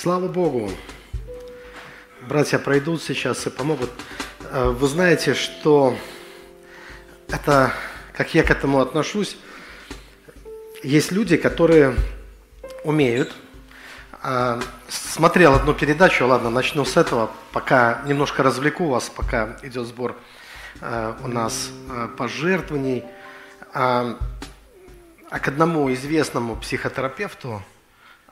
Слава Богу! Братья пройдут сейчас и помогут. Э, вы знаете, что это, как я к этому отношусь, есть люди, которые умеют. А, смотрел одну передачу, ладно, начну с этого, пока немножко развлеку вас, пока идет сбор э, у нас э, пожертвований. А к одному известному психотерапевту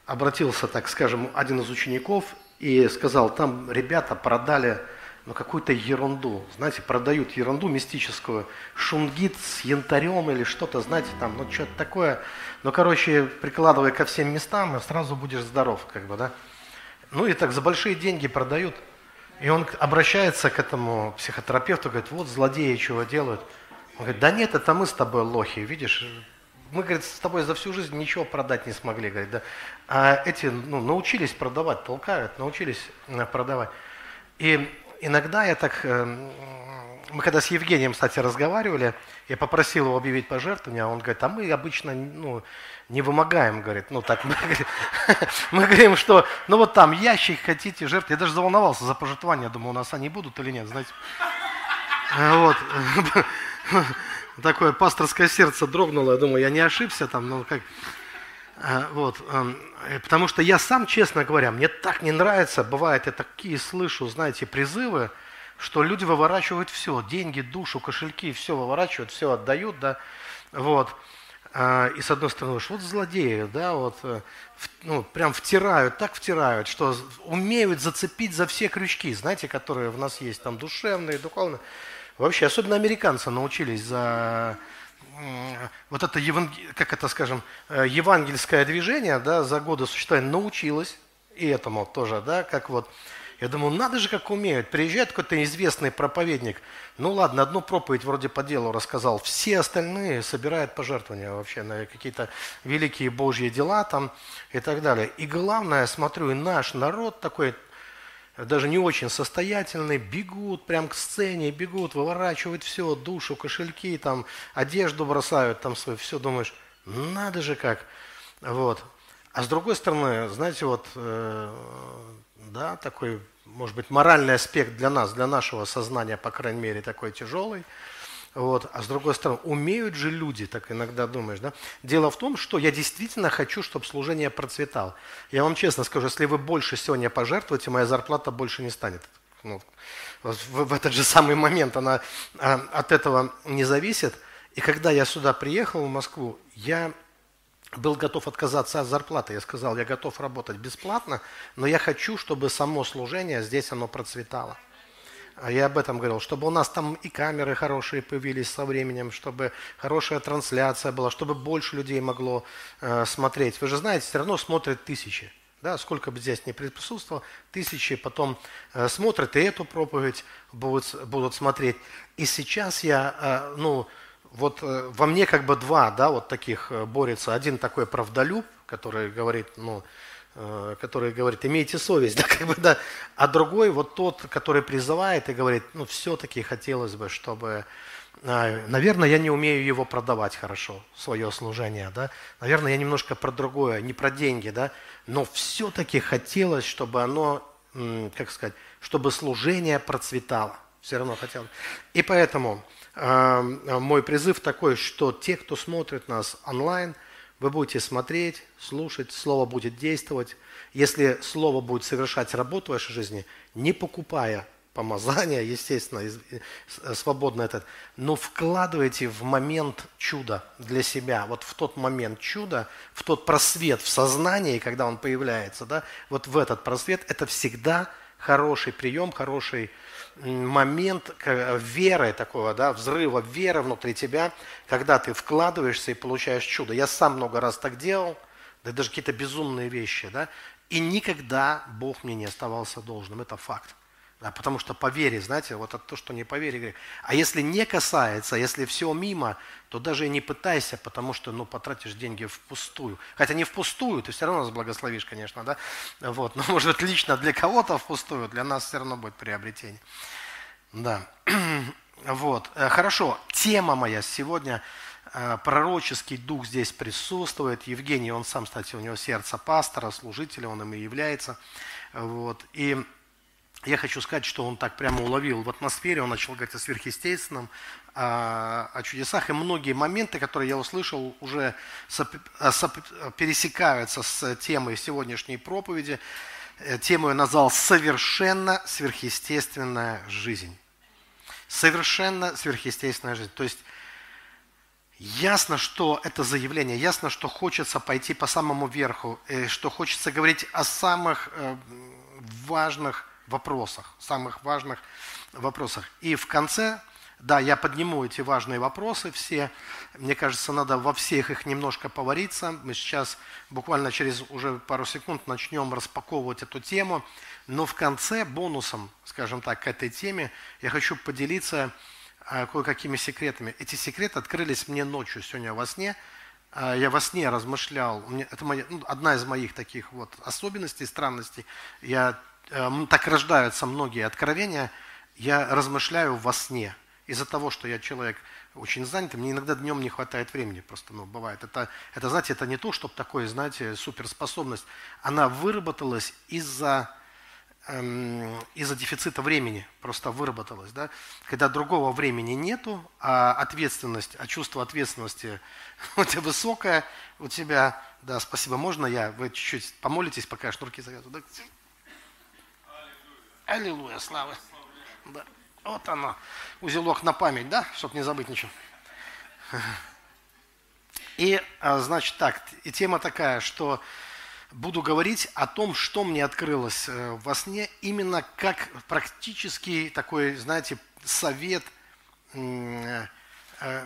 обратился, так скажем, один из учеников и сказал, там ребята продали ну, какую-то ерунду. Знаете, продают ерунду мистическую. Шунгит с янтарем или что-то, знаете, там, ну, что-то такое. Ну, короче, прикладывая ко всем местам, и сразу будешь здоров, как бы, да. Ну, и так за большие деньги продают. И он обращается к этому психотерапевту, говорит, вот злодеи чего делают. Он говорит, да нет, это мы с тобой лохи, видишь, мы, говорит, с тобой за всю жизнь ничего продать не смогли, говорит, да. А эти, ну, научились продавать, толкают, научились э, продавать. И иногда я так, э, мы когда с Евгением, кстати, разговаривали, я попросил его объявить пожертвование, а он говорит, а мы обычно, ну, не вымогаем, говорит, ну так, мы, мы говорим, что, ну вот там ящик хотите жертв, я даже заволновался за пожертвование, думаю, у нас они будут или нет, знаете. Вот. такое пасторское сердце дрогнуло, я думаю, я не ошибся там, ну как... А, вот, эм, э, потому что я сам, честно говоря, мне так не нравится, бывает, я такие слышу, знаете, призывы, что люди выворачивают все, деньги, душу, кошельки, все выворачивают, все отдают, да, вот. А, и с одной стороны, вот злодеи, да, вот, э, ну, прям втирают, так втирают, что умеют зацепить за все крючки, знаете, которые в нас есть, там, душевные, духовные. Вообще, особенно американцы научились за вот это, как это скажем, э, евангельское движение, да, за годы существования научилось, и этому тоже, да, как вот, я думаю, надо же, как умеют. Приезжает какой-то известный проповедник, ну ладно, одну проповедь вроде по делу рассказал, все остальные собирают пожертвования вообще на какие-то великие Божьи дела там и так далее. И главное, смотрю, и наш народ такой даже не очень состоятельные, бегут прям к сцене, бегут, выворачивают все, душу, кошельки, там, одежду бросают, там свою, все, думаешь, надо же как. Вот. А с другой стороны, знаете, вот, э, да, такой, может быть, моральный аспект для нас, для нашего сознания, по крайней мере, такой тяжелый – вот. А с другой стороны, умеют же люди, так иногда думаешь, да? Дело в том, что я действительно хочу, чтобы служение процветало. Я вам честно скажу, если вы больше сегодня пожертвуете, моя зарплата больше не станет. Ну, в, в этот же самый момент она а, от этого не зависит. И когда я сюда приехал, в Москву, я был готов отказаться от зарплаты. Я сказал, я готов работать бесплатно, но я хочу, чтобы само служение здесь оно процветало. А я об этом говорил, чтобы у нас там и камеры хорошие появились со временем, чтобы хорошая трансляция была, чтобы больше людей могло э, смотреть. Вы же знаете, все равно смотрят тысячи. Да, сколько бы здесь ни присутствовало, тысячи потом э, смотрят и эту проповедь будут, будут смотреть. И сейчас я, э, ну, вот э, во мне как бы два, да, вот таких э, борется. Один такой правдолюб, который говорит, ну, который говорит, имейте совесть, да, как бы, да, а другой вот тот, который призывает и говорит, ну, все-таки хотелось бы, чтобы, а, наверное, я не умею его продавать хорошо, свое служение, да, наверное, я немножко про другое, не про деньги, да, но все-таки хотелось, чтобы оно, как сказать, чтобы служение процветало, все равно хотелось. И поэтому э, мой призыв такой, что те, кто смотрит нас онлайн – вы будете смотреть, слушать, Слово будет действовать. Если Слово будет совершать работу в вашей жизни, не покупая помазания, естественно, э, свободно этот, но вкладывайте в момент чуда для себя, вот в тот момент чуда, в тот просвет в сознании, когда он появляется, да, вот в этот просвет, это всегда хороший прием, хороший момент веры такого, да, взрыва веры внутри тебя, когда ты вкладываешься и получаешь чудо. Я сам много раз так делал, да даже какие-то безумные вещи, да, и никогда Бог мне не оставался должным, это факт. Да, потому что по вере, знаете, вот это то, что не по вере. А если не касается, если все мимо, то даже и не пытайся, потому что, ну, потратишь деньги впустую. Хотя не впустую, ты все равно нас благословишь, конечно, да. Вот, но может лично для кого-то впустую, для нас все равно будет приобретение. Да. Вот, э, хорошо. Тема моя сегодня Э, пророческий дух здесь присутствует. Евгений, он сам, кстати, у него сердце пастора, служителя, он им и является. Вот. И я хочу сказать, что он так прямо уловил в атмосфере, он начал говорить о сверхъестественном, о, чудесах, и многие моменты, которые я услышал, уже соп, соп, пересекаются с темой сегодняшней проповеди. Э, тему я назвал «Совершенно сверхъестественная жизнь». Совершенно сверхъестественная жизнь. То есть Ясно, что это заявление, ясно, что хочется пойти по самому верху, э, что хочется говорить о самых э, важных вопросах, самых важных вопросах. И в конце, да, я подниму эти важные вопросы все. Мне кажется, надо во всех их немножко повариться. Мы сейчас буквально через уже пару секунд начнем распаковывать эту тему. Но в конце бонусом, скажем так, к этой теме я хочу поделиться а, кое-какими секретами. Эти секреты открылись мне ночью сегодня во сне. А, я во сне размышлял. Это моя, ну, одна из моих таких вот особенностей, странностей. Я, э, так рождаются многие откровения. Я размышляю во сне. Из-за того, что я человек очень занятый, мне иногда днем не хватает времени, просто, ну, бывает. Это, это знаете, это не то, чтобы такое, знаете, суперспособность. Она выработалась из-за Эм, из-за дефицита времени просто выработалось. Да? Когда другого времени нету, а ответственность, а чувство ответственности у тебя высокое, у тебя, да, спасибо, можно я, вы чуть-чуть помолитесь, пока я шнурки завязываю. Да? Аллилуйя, слава. Да. Вот оно, узелок на память, да, чтобы не забыть ничего. И, а, значит, так, и тема такая, что буду говорить о том, что мне открылось э, во сне, именно как практический такой, знаете, совет, э,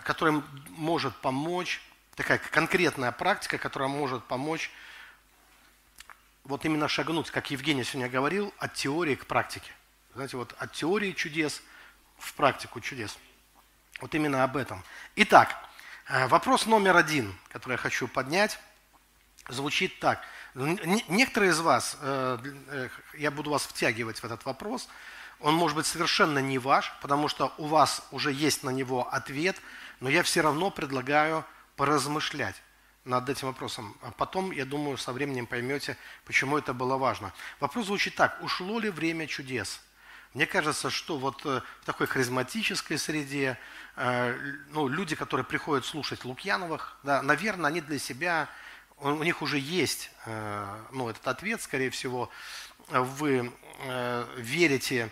который может помочь, такая конкретная практика, которая может помочь вот именно шагнуть, как Евгений сегодня говорил, от теории к практике. Знаете, вот от теории чудес в практику чудес. Вот именно об этом. Итак, э, вопрос номер один, который я хочу поднять, звучит так – Некоторые из вас, э, э, я буду вас втягивать в этот вопрос, он может быть совершенно не ваш, потому что у вас уже есть на него ответ, но я все равно предлагаю поразмышлять над этим вопросом. А потом, я думаю, со временем поймете, почему это было важно. Вопрос звучит так. Ушло ли время чудес? Мне кажется, что вот э, в такой харизматической среде ну, люди, которые приходят слушать Лукьяновых, да, наверное, они для себя у них уже есть э, ну, этот ответ, скорее всего, вы э, верите,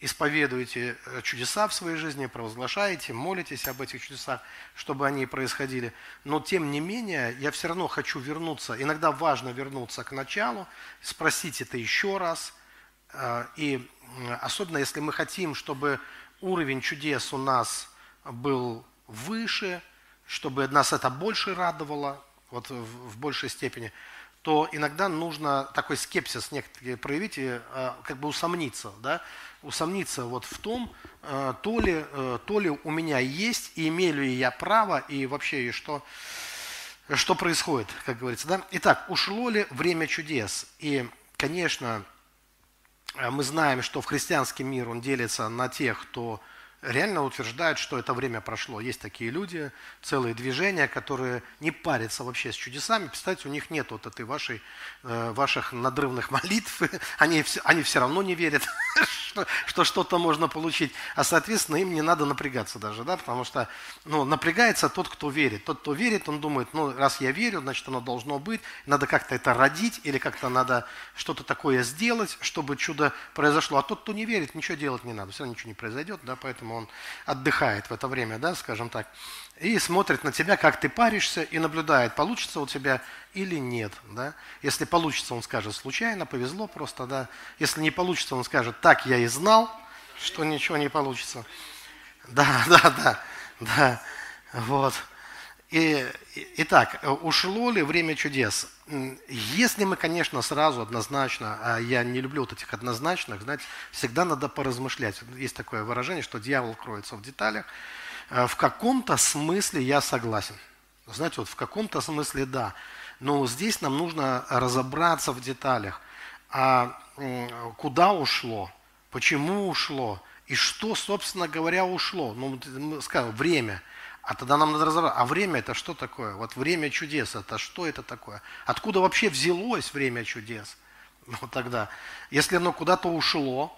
исповедуете э, чудеса в своей жизни, провозглашаете, молитесь об этих чудесах, чтобы они происходили. Но тем не менее, я все равно хочу вернуться, иногда важно вернуться к началу, спросить это еще раз. И особенно если мы хотим, чтобы уровень чудес у нас был выше, чтобы нас это больше радовало, вот в большей степени, то иногда нужно такой скепсис некоторые проявить и э, как бы усомниться, да, усомниться вот в том, э, то, ли, э, то ли у меня есть, и имею ли я право, и вообще, и что, что происходит, как говорится. Да? Итак, ушло ли время чудес? И, конечно, мы знаем, что в христианский мир он делится на тех, кто реально утверждают, что это время прошло. Есть такие люди, целые движения, которые не парятся вообще с чудесами. Представьте, у них нет вот этой вашей, э, ваших надрывных молитв. Они, они все равно не верят, что, что-то можно получить. А, соответственно, им не надо напрягаться даже, да, потому что ну, напрягается тот, кто верит. Тот, кто верит, он думает, ну, раз я верю, значит, оно должно быть. Надо как-то это родить или как-то надо что-то такое сделать, чтобы чудо произошло. А тот, кто не верит, ничего делать не надо. Все равно ничего не произойдет, да, поэтому поэтому он отдыхает в это время, да, скажем так, и смотрит на тебя, как ты паришься, и наблюдает, получится у тебя или нет. Да? Если получится, он скажет случайно, повезло просто, да. Если не получится, он скажет, так я и знал, что ничего не получится. Да, да, да, да, вот. И, итак, ушло ли время чудес? Если мы, конечно, сразу однозначно, а я не люблю вот этих однозначных, знаете, всегда надо поразмышлять. Есть такое выражение, что дьявол кроется в деталях. Э, в каком-то смысле я согласен. Знаете, вот в каком-то смысле да. Но здесь нам нужно разобраться в деталях. А куда ушло? Почему ушло? И что, собственно говоря, ушло? Ну, скажем, время – А тогда нам надо разобраться, а время это что такое? Вот время чудес, это что это такое? Откуда вообще взялось время чудес? Вот тогда, если оно куда-то ушло,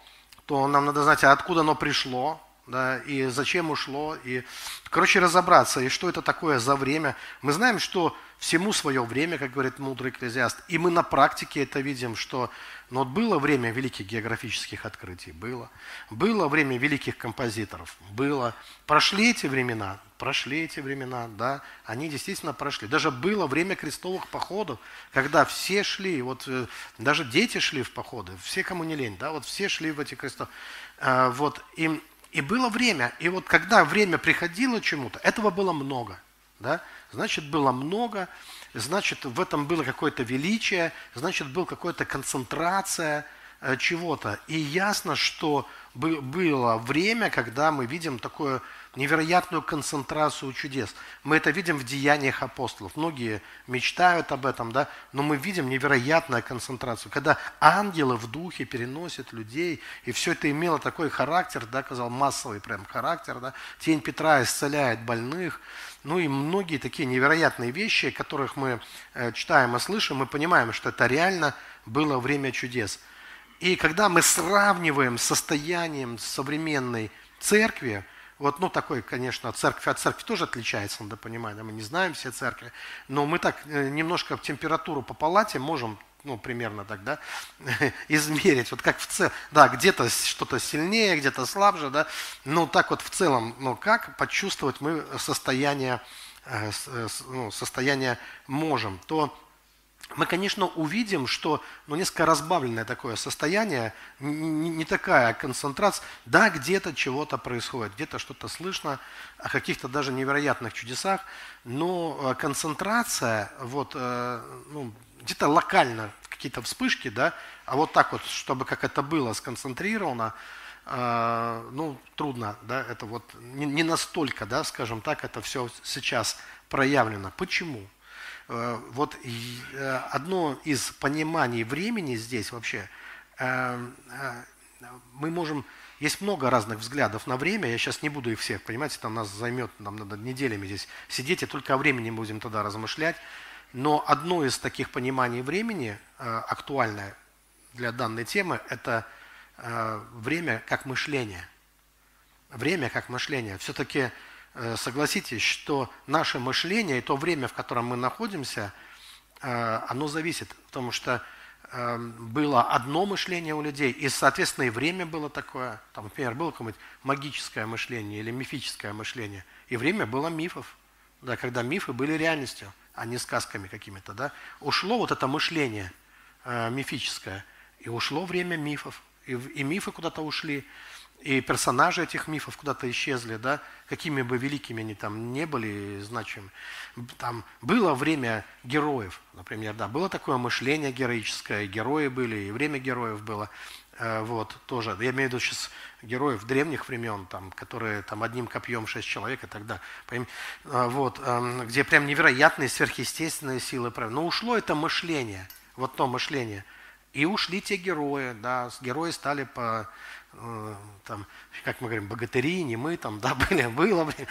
то нам надо знать, а откуда оно пришло, да, и зачем ушло, и, короче, разобраться, и что это такое за время. Мы знаем, что всему свое время, как говорит мудрый экклезиаст. И мы на практике это видим, что ну, вот было время великих географических открытий, было. Было время великих композиторов, было. Прошли эти времена, прошли эти времена, да, они действительно прошли. Даже было время крестовых походов, когда все шли, вот э, даже дети шли в походы, все, кому не лень, да, вот все шли в эти крестовые. А, вот, и, и было время, и вот когда время приходило чему-то, этого было много, да, значит, было много, значит, в этом было какое-то величие, значит, была какая-то концентрация э, чего-то. И ясно, что было время, когда мы видим такую невероятную концентрацию чудес. Мы это видим в деяниях апостолов. Многие мечтают об этом, да, но мы видим невероятную концентрацию, когда ангелы в духе переносят людей, и все это имело такой характер, да, казал массовый прям характер, да. Тень Петра исцеляет больных, ну и многие такие невероятные вещи, которых мы э, читаем и слышим, мы понимаем, что это реально было время чудес. И когда мы сравниваем с состоянием современной церкви, вот, ну, такой, конечно, церковь от церкви тоже отличается, надо понимать, мы не знаем все церкви, но мы так э, немножко температуру по палате можем ну, примерно так, да, измерить, вот как в целом, да, где-то что-то сильнее, где-то слабже, да, но так вот в целом, ну, как почувствовать мы состояние, э, э, ну, состояние можем, то мы, конечно, увидим, что ну, несколько разбавленное такое состояние, не, не такая концентрация. Да, где-то чего-то происходит, где-то что-то слышно, о каких-то даже невероятных чудесах, но э, концентрация, вот, ну, где-то локально какие-то вспышки, да, а вот так вот, чтобы как это было сконцентрировано, э, ну, трудно, да, это вот не, не настолько, да, скажем так, это все сейчас проявлено. Почему? Э, вот э, одно из пониманий времени здесь вообще, э, э, мы можем, есть много разных взглядов на время, я сейчас не буду их всех, понимаете, там нас займет, нам надо неделями здесь сидеть, и только о времени будем тогда размышлять. Но одно из таких пониманий времени, э, актуальное для данной темы, это э, время как мышление. Время как мышление. Все-таки э, согласитесь, что наше мышление и то время, в котором мы находимся, оно зависит, потому что было одно мышление у людей, и, соответственно, и время было такое. Там, например, было какое-нибудь магическое мышление или мифическое мышление, и время было мифов, да, когда мифы были реальностью а не сказками какими-то, да, ушло вот это мышление э, мифическое, и ушло время мифов, и, и мифы куда-то ушли, и персонажи этих мифов куда-то исчезли, да, какими бы великими они там не были значимыми. Там было время героев, например, да, было такое мышление героическое, герои были, и время героев было. Э, вот, тоже. Я имею в виду сейчас героев древних времен, там, которые там одним копьем шесть человек и так далее. Э, вот, эм, где прям невероятные сверхъестественные силы. Но ушло это мышление, вот то мышление. И ушли те герои, да, герои стали по, там, как мы говорим, богатыри, не мы, там, да, были, было, блин.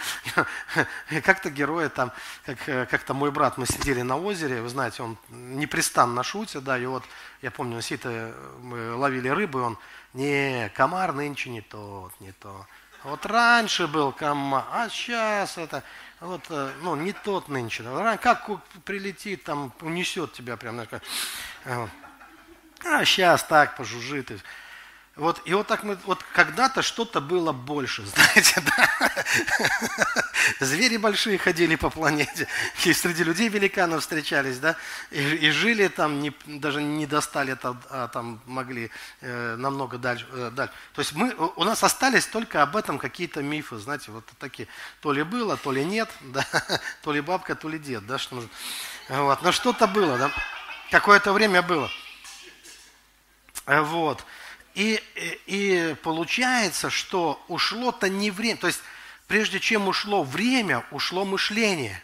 Как-то герои там, э, как-то мой брат, мы сидели на озере, вы знаете, он непрестанно шутит, да, и вот, я помню, сито мы ловили рыбу, и он, не, комар нынче не тот, не то. Вот раньше был комар, а сейчас это, вот, э, ну, не тот нынче. Как прилетит, там, унесет тебя прям, знаешь, а сейчас так пожужжит. Вот, и вот так мы, вот когда-то что-то было больше, знаете, да? Звери большие ходили по планете, и среди людей великанов встречались, да, и, и жили там, не, даже не достали, это, а там могли э, намного дальше, э, дальше. То есть мы, у нас остались только об этом какие-то мифы, знаете, вот такие, то ли было, то ли нет, да, то ли бабка, то ли дед, да, что вот, но что-то было, да, какое-то время было. Вот. И, и, получается, что ушло-то не время, то есть прежде чем ушло время, ушло мышление.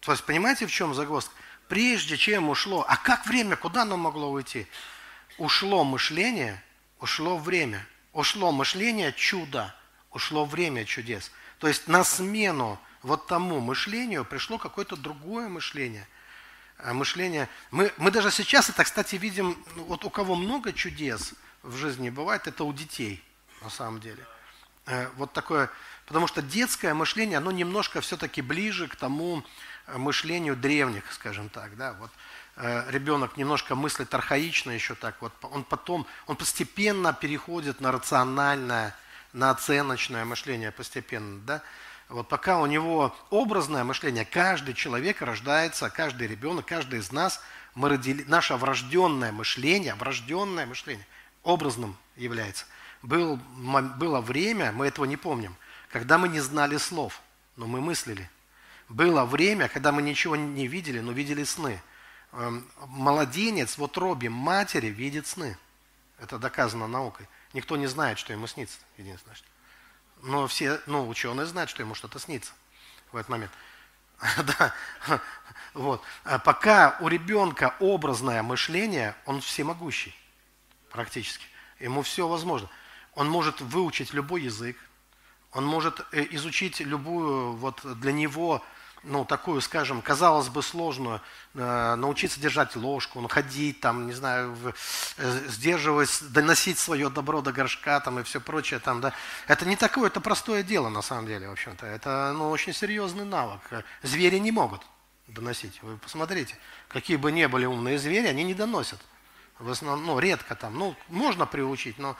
То есть понимаете, в чем загвоздка? Прежде чем ушло, а как время, куда оно могло уйти? Ушло мышление, ушло время. Ушло мышление чудо, ушло время чудес. То есть на смену вот тому мышлению пришло какое-то другое мышление. Э, мышление. Мы, мы даже сейчас это, кстати, видим, ну, вот у кого много чудес в жизни бывает, это у детей, на самом деле. Э, вот такое, потому что детское мышление, оно немножко все-таки ближе к тому мышлению древних, скажем так, да, вот ребенок немножко мыслит архаично еще так, вот он потом, он постепенно переходит на рациональное, на оценочное мышление постепенно, да, вот пока у него образное мышление, каждый человек рождается, каждый ребенок, каждый из нас, мы родили, наше врожденное мышление, врожденное мышление образным является. Был, было время, мы этого не помним, когда мы не знали слов, но мы мыслили. Было время, когда мы ничего не видели, но видели сны. Эм, младенец в утробе матери видит сны. Это доказано наукой. Никто не знает, что ему снится. Единственное, что. Но все, ну, ученые знают, что ему что-то снится в этот момент. Да, вот. А пока у ребенка образное мышление, он всемогущий практически. Ему все возможно. Он может выучить любой язык, он может э, изучить любую вот для него ну, такую, скажем, казалось бы, сложную, э, научиться держать ложку, ну, ходить, там, не знаю, в, э, сдерживать, доносить свое добро до горшка, там, и все прочее, там, да. Это не такое, это простое дело, на самом деле, в общем-то. Это, ну, очень серьезный навык. Звери не могут доносить. Вы посмотрите, какие бы ни были умные звери, они не доносят. В основном, ну, редко там, ну, можно приучить, но,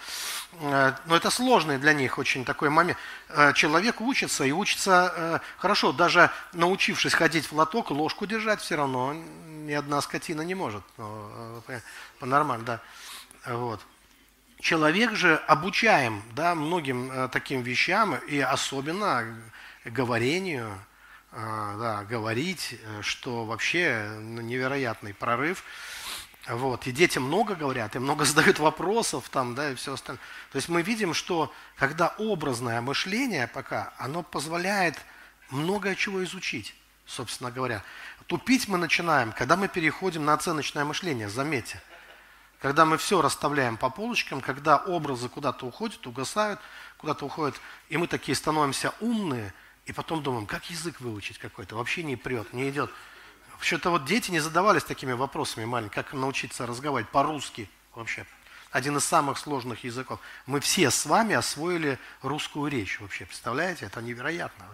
э, но это сложный для них очень такой момент. Э, человек учится и учится э, хорошо, даже научившись ходить в лоток, ложку держать все равно ни одна скотина не может. Ну, по-нормально, да. Вот. Человек же обучаем, да, многим таким вещам, и особенно говорению, да, говорить, что вообще ну, невероятный прорыв – вот. И дети много говорят, и много задают вопросов, там, да, и все остальное. То есть мы видим, что когда образное мышление пока, оно позволяет многое чего изучить, собственно говоря. Тупить мы начинаем, когда мы переходим на оценочное мышление, заметьте. Когда мы все расставляем по полочкам, когда образы куда-то уходят, угасают, куда-то уходят, и мы такие становимся умные, и потом думаем, как язык выучить какой-то, вообще не прет, не идет. Вообще-то вот дети не задавались такими вопросами маленькими, как научиться разговаривать по-русски вообще. Один из самых сложных языков. Мы все с вами освоили русскую речь вообще, представляете? Это невероятно,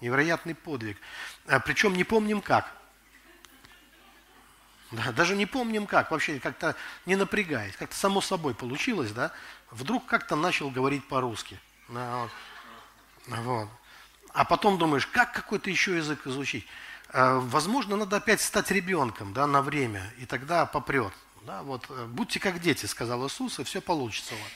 невероятный подвиг. А, причем не помним как. Да, даже не помним как, вообще как-то не напрягаясь, как-то само собой получилось, да, вдруг как-то начал говорить по-русски. Вот. А потом думаешь, как какой-то еще язык изучить? Э, возможно, надо опять стать ребенком да, на время, и тогда попрет. Да, вот, э, будьте как дети, сказал Иисус, и все получится. Вот.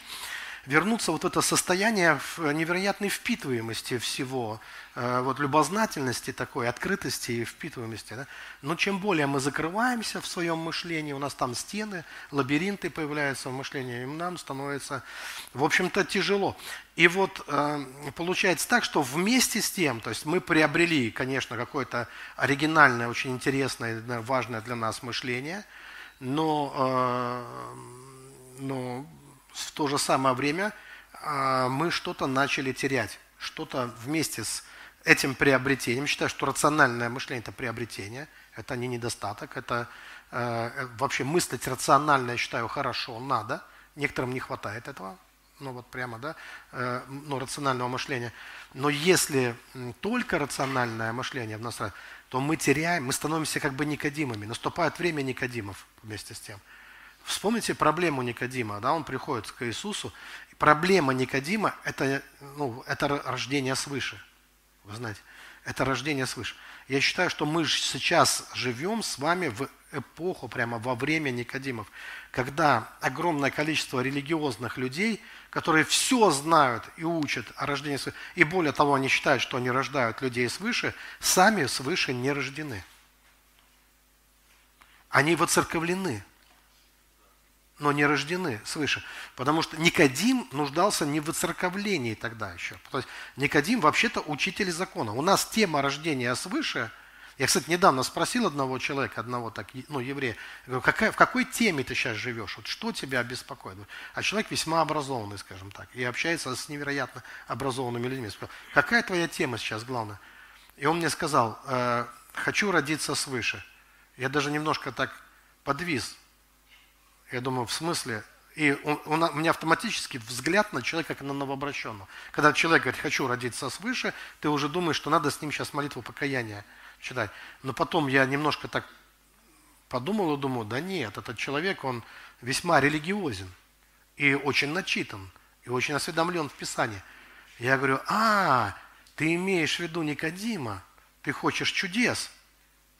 Вернуться вот в это состояние невероятной впитываемости всего, э, вот любознательности такой, открытости и впитываемости. Да? Но чем более мы закрываемся в своем мышлении, у нас там стены, лабиринты появляются в мышлении, и нам становится, в общем-то, тяжело. И вот э, получается так, что вместе с тем, то есть мы приобрели, конечно, какое-то оригинальное, очень интересное, важное для нас мышление, но, э, но в то же самое время э, мы что-то начали терять, что-то вместе с этим приобретением. Считаю, что рациональное мышление – это приобретение, это не недостаток, это э, вообще мыслить рационально, я считаю, хорошо, надо. Некоторым не хватает этого, ну вот прямо, да, э, ну, рационального мышления. Но если только рациональное мышление в нас, то мы теряем, мы становимся как бы Никодимами. Наступает время Никодимов вместе с тем. Вспомните проблему Никодима, да, он приходит к Иисусу. Проблема Никодима это, ну, это рождение свыше. Вы знаете, это рождение свыше. Я считаю, что мы сейчас живем с вами в эпоху, прямо во время Никодимов, когда огромное количество религиозных людей, которые все знают и учат о рождении свыше, и более того, они считают, что они рождают людей свыше, сами свыше не рождены. Они воцерковлены, но не рождены свыше. Потому что Никодим нуждался не в воцерковлении тогда еще. То есть Никодим вообще-то учитель закона. У нас тема рождения свыше – я, кстати, недавно спросил одного человека, одного так, ну, еврея, говорю, какая, в какой теме ты сейчас живешь? Вот что тебя беспокоит? А человек весьма образованный, скажем так, и общается с невероятно образованными людьми. Сказал, какая твоя тема сейчас главная? И он мне сказал, э, хочу родиться свыше. Я даже немножко так подвис. Я думаю, в смысле? И он, он, у меня автоматически взгляд на человека, как на новообращенного. Когда человек говорит, хочу родиться свыше, ты уже думаешь, что надо с ним сейчас молитву покаяния читать. Но потом я немножко так подумал и думаю, да нет, этот человек, он весьма религиозен и очень начитан, и очень осведомлен в Писании. Я говорю, а, ты имеешь в виду Никодима, ты хочешь чудес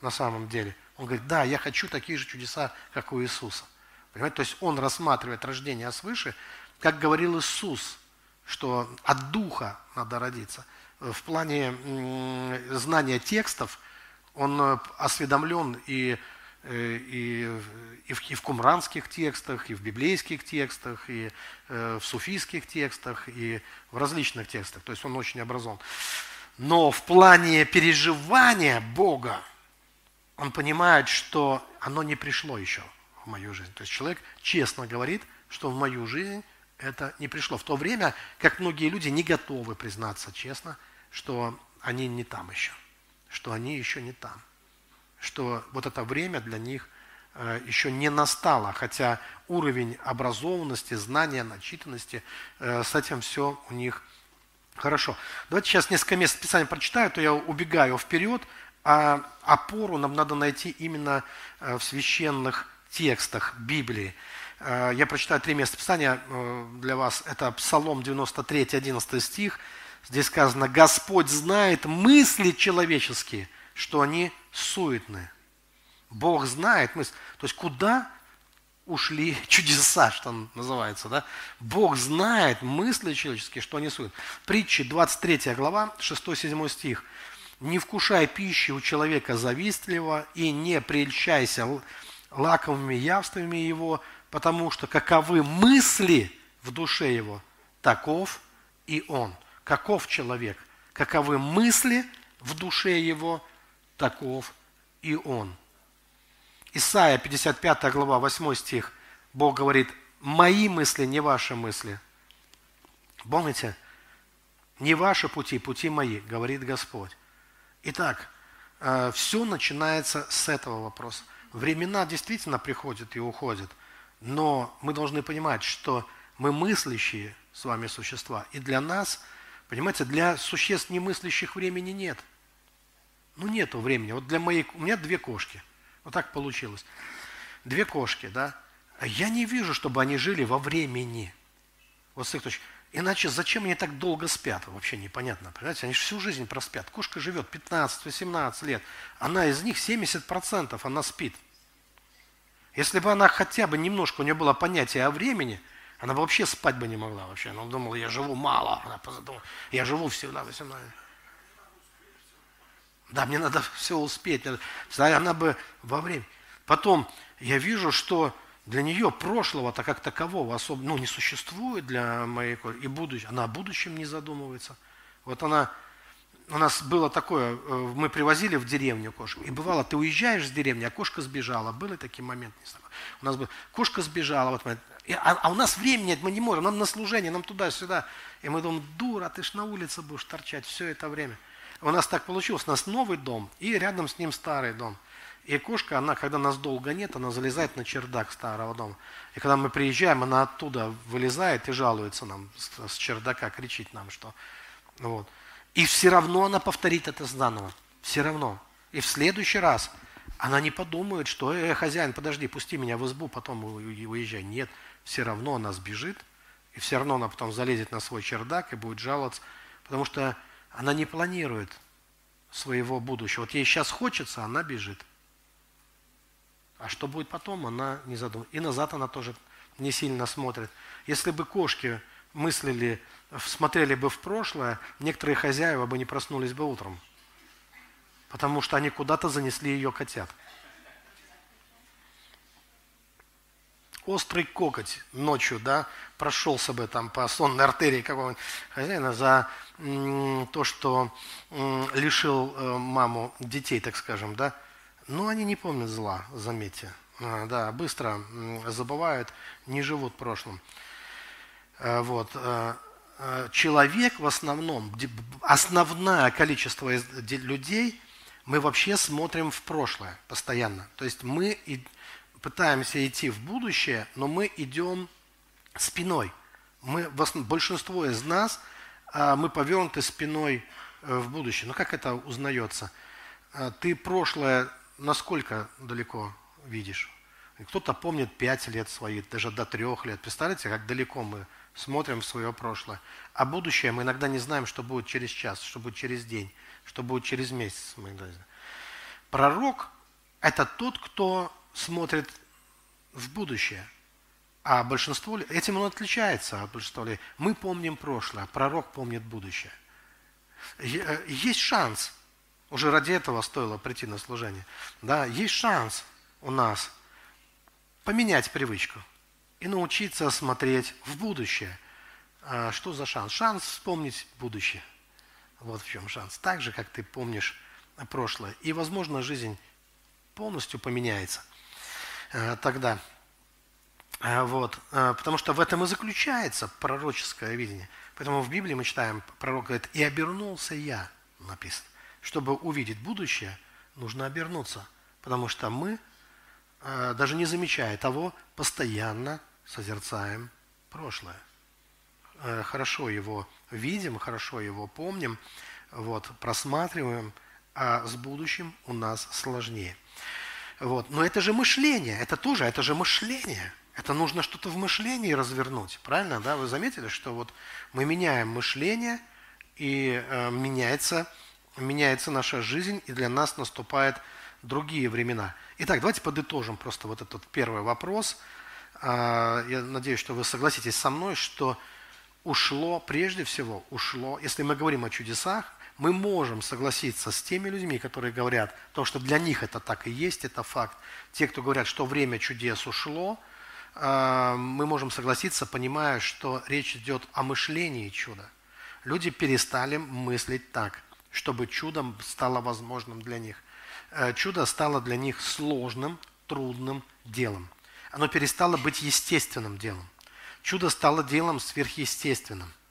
на самом деле. Он говорит, да, я хочу такие же чудеса, как у Иисуса. Понимаете? То есть он рассматривает рождение свыше, как говорил Иисус, что от Духа надо родиться. В плане знания текстов он э, осведомлен и, э, и, и, в, и в кумранских текстах, и в библейских текстах, и э, в суфийских текстах, и в различных текстах. То есть он очень образован. Но в плане переживания Бога, он понимает, что оно не пришло еще в мою жизнь. То есть человек честно говорит, что в мою жизнь это не пришло. В то время, как многие люди не готовы признаться честно, что они не там еще, что они еще не там, что вот это время для них э, еще не настало, хотя уровень образованности, знания, начитанности, э, с этим все у них хорошо. Давайте сейчас несколько мест Писания прочитаю, то я убегаю вперед, а опору нам надо найти именно э, в священных текстах Библии. Э, я прочитаю три места Писания э, для вас. Это Псалом 93, 11 стих. Здесь сказано, Господь знает мысли человеческие, что они суетны. Бог знает мысли. То есть куда ушли чудеса, что называется. Да? Бог знает мысли человеческие, что они суетны. Притчи 23 глава, 6-7 стих. «Не вкушай пищи у человека завистливо и не прельщайся лаковыми явствами его, потому что каковы мысли в душе его, таков и он. Каков человек? Каковы мысли в душе его, таков и он. Исайя 55 глава 8 стих. Бог говорит, мои мысли, не ваши мысли. Помните? Не ваши пути, пути мои, говорит Господь. Итак, э, все начинается с этого вопроса. Времена действительно приходят и уходят, но мы должны понимать, что мы мыслящие с вами существа. И для нас, понимаете, для существ немыслящих времени нет. Ну, нету времени. Вот для моей... У меня две кошки. Вот так получилось. Две кошки, да? Я не вижу, чтобы они жили во времени. Вот с их точки. Иначе зачем они так долго спят? Вообще непонятно. Понимаете, они же всю жизнь проспят. Кошка живет 15-18 лет. Она из них 70% она спит. Если бы она хотя бы немножко, у нее было понятие о времени, она бы вообще спать бы не могла вообще. Она думала, я живу мало. Она подумала, я живу всегда 18. Да, мне надо все успеть. Она бы во время. Потом я вижу, что для нее прошлого-то как такового особо ну, не существует для моей и будущего. Она о будущем не задумывается. Вот она у нас было такое, э, мы привозили в деревню кошку, и бывало, ты уезжаешь с деревни, а кошка сбежала. Были такие моменты? Не знаю. У нас был, кошка сбежала, вот, и, а, а у нас времени мы не можем, нам на служение, нам туда-сюда. И мы думаем, дура, ты ж на улице будешь торчать все это время. У нас так получилось, у нас новый дом, и рядом с ним старый дом. И кошка, она, когда нас долго нет, она залезает на чердак старого дома. И когда мы приезжаем, она оттуда вылезает и жалуется нам с, с чердака, кричит нам, что... Вот. И все равно она повторит это заново. Все равно. И в следующий раз она не подумает, что э, хозяин, подожди, пусти меня в избу, потом уезжай. Нет, все равно она сбежит, и все равно она потом залезет на свой чердак и будет жаловаться, потому что она не планирует своего будущего. Вот ей сейчас хочется, она бежит. А что будет потом, она не задумывает. И назад она тоже не сильно смотрит. Если бы кошки мыслили смотрели бы в прошлое, некоторые хозяева бы не проснулись бы утром, потому что они куда-то занесли ее котят. Острый коготь ночью, да, прошелся бы там по сонной артерии какого-нибудь хозяина за то, что лишил э, маму детей, так скажем, да. Но они не помнят зла, заметьте. А, да, быстро забывают, не живут прошлым. Э, вот. Э, человек в основном, основное количество людей, мы вообще смотрим в прошлое постоянно. То есть мы и пытаемся идти в будущее, но мы идем спиной. Мы, большинство из нас, а, мы повернуты спиной э, в будущее. Но как это узнается? А, ты прошлое насколько далеко видишь? Кто-то помнит пять лет своих, даже до трех лет. Представляете, как далеко мы смотрим в свое прошлое. А будущее мы иногда не знаем, что будет через час, что будет через день, что будет через месяц. Пророк – это тот, кто смотрит в будущее. А большинство, этим он отличается от большинства людей. Мы помним прошлое, пророк помнит будущее. Э, есть шанс, уже ради этого стоило прийти на служение. Да, есть шанс у нас поменять привычку и научиться смотреть в будущее. А что за шанс? Шанс вспомнить будущее. Вот в чем шанс. Так же, как ты помнишь прошлое. И, возможно, жизнь полностью поменяется э, тогда. Э, вот. Э, потому что в этом и заключается пророческое видение. Поэтому в Библии мы читаем, пророк говорит, «И обернулся я», написано. Чтобы увидеть будущее, нужно обернуться. Потому что мы, даже не замечая того, постоянно созерцаем прошлое. Хорошо его видим, хорошо его помним, вот, просматриваем – а с будущим у нас сложнее. Вот. Но это же мышление, это тоже, это же мышление. Это нужно что-то в мышлении развернуть, правильно? Да? Вы заметили, что вот мы меняем мышление, и э, меняется, меняется наша жизнь, и для нас наступают другие времена. Итак, давайте подытожим просто вот этот первый вопрос. Э, я надеюсь, что вы согласитесь со мной, что ушло, прежде всего, ушло, если мы говорим о чудесах, мы можем согласиться с теми людьми, которые говорят, то, что для них это так и есть, это факт. Те, кто говорят, что время чудес ушло, э, мы можем согласиться, понимая, что речь идет о мышлении чуда. Люди перестали мыслить так, чтобы чудом стало возможным для них. Э, чудо стало для них сложным, трудным делом. Оно перестало быть естественным делом. Чудо стало делом сверхъестественным –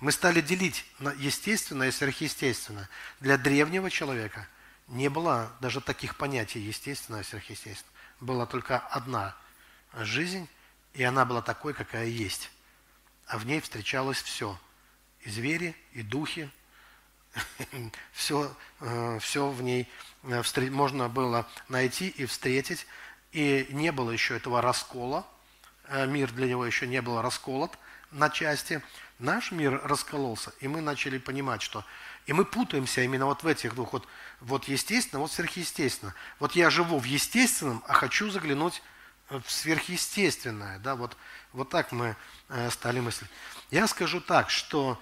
мы стали делить на естественное и сверхъестественное. Для древнего человека не было даже таких понятий естественное и сверхъестественное. Была только одна жизнь, и она была такой, какая есть. А в ней встречалось все. И звери, и духи. все, э, все в ней э, можно было найти и встретить. И не было еще этого раскола. Э, мир для него еще не был расколот на части. Наш мир раскололся, и мы начали понимать, что... И мы путаемся именно вот в этих двух. Вот, вот естественно, вот сверхъестественно. Вот я живу в естественном, а хочу заглянуть в сверхъестественное. Да? Вот, вот так мы э, стали мыслить. Я скажу так, что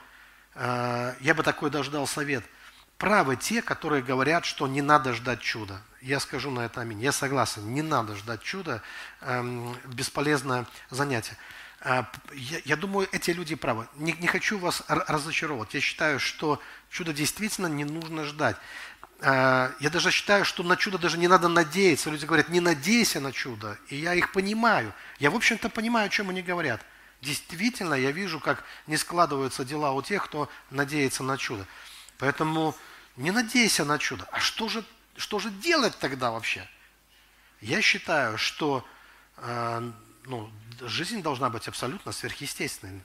э, я бы такой даже дал совет. Правы те, которые говорят, что не надо ждать чуда. Я скажу на это аминь. Я согласен, не надо ждать чуда, э, бесполезное занятие. А, я, я думаю, эти люди правы. Не, не хочу вас разочаровать. Я считаю, что чудо действительно не нужно ждать. А, я даже считаю, что на чудо даже не надо надеяться. Люди говорят, не надейся на чудо. И я их понимаю. Я, в общем-то, понимаю, о чем они говорят. Действительно, я вижу, как не складываются дела у тех, кто надеется на чудо. Поэтому не надейся на чудо. А что же, что же делать тогда вообще? Я считаю, что э, ну, жизнь должна быть абсолютно сверхъестественной.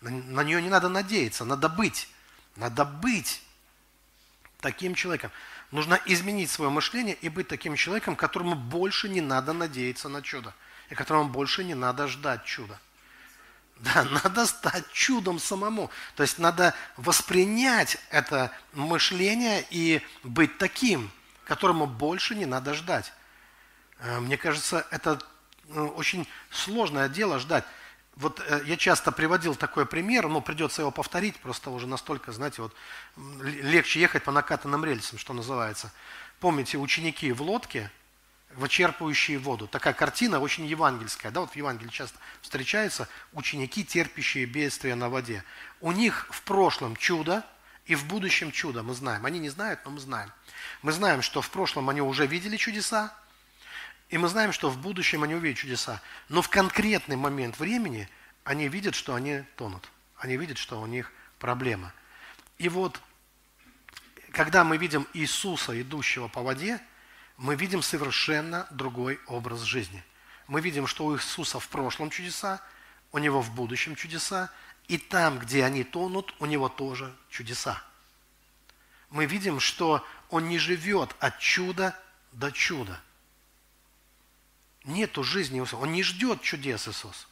На, на нее не надо надеяться, надо быть. Надо быть таким человеком. Нужно изменить свое мышление и быть таким человеком, которому больше не надо надеяться на чудо. И которому больше не надо ждать чуда. Да, надо стать чудом самому. То есть надо воспринять это мышление и быть таким, которому больше не надо ждать. Э, мне кажется, это ну, очень сложное дело ждать. Вот э, я часто приводил такой пример, но придется его повторить, просто уже настолько, знаете, вот легче ехать по накатанным рельсам, что называется. Помните, ученики в лодке, вычерпывающие воду. Такая картина очень евангельская. Да, вот в Евангелии часто встречаются ученики, терпящие бедствия на воде. У них в прошлом чудо и в будущем чудо, мы знаем. Они не знают, но мы знаем. Мы знаем, что в прошлом они уже видели чудеса, и мы знаем, что в будущем они увидят чудеса. Но в конкретный момент времени они видят, что они тонут. Они видят, что у них проблема. И вот, когда мы видим Иисуса, идущего по воде, мы видим совершенно другой образ жизни. Мы видим, что у Иисуса в прошлом чудеса, у Него в будущем чудеса, и там, где они тонут, у Него тоже чудеса. Мы видим, что Он не живет от чуда до чуда. Нету жизни Иисуса. Он не ждет чудес Иисус.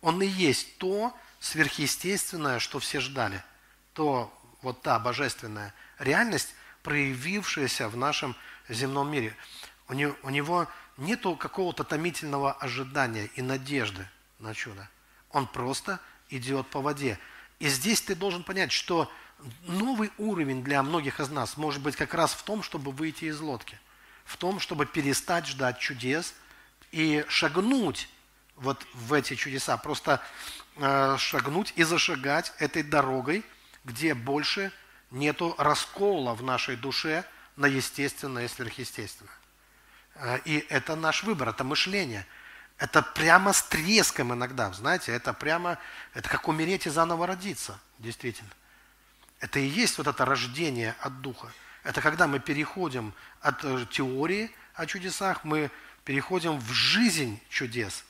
Он и есть то сверхъестественное, что все ждали. То вот та божественная реальность, проявившаяся в нашем земном мире. У него, у него нет какого-то томительного ожидания и надежды на чудо. Он просто идет по воде. И здесь ты должен понять, что новый уровень для многих из нас может быть как раз в том, чтобы выйти из лодки. В том, чтобы перестать ждать чудес и шагнуть вот в эти чудеса. Просто э, шагнуть и зашагать этой дорогой, где больше нету раскола в нашей душе – на естественное и сверхъестественное. Э, и это наш выбор, это мышление. Это прямо с треском иногда, знаете, это прямо, это как умереть и заново родиться, действительно. Это и есть вот это рождение от Духа. Это когда мы переходим от э, теории о чудесах, мы переходим в жизнь чудес.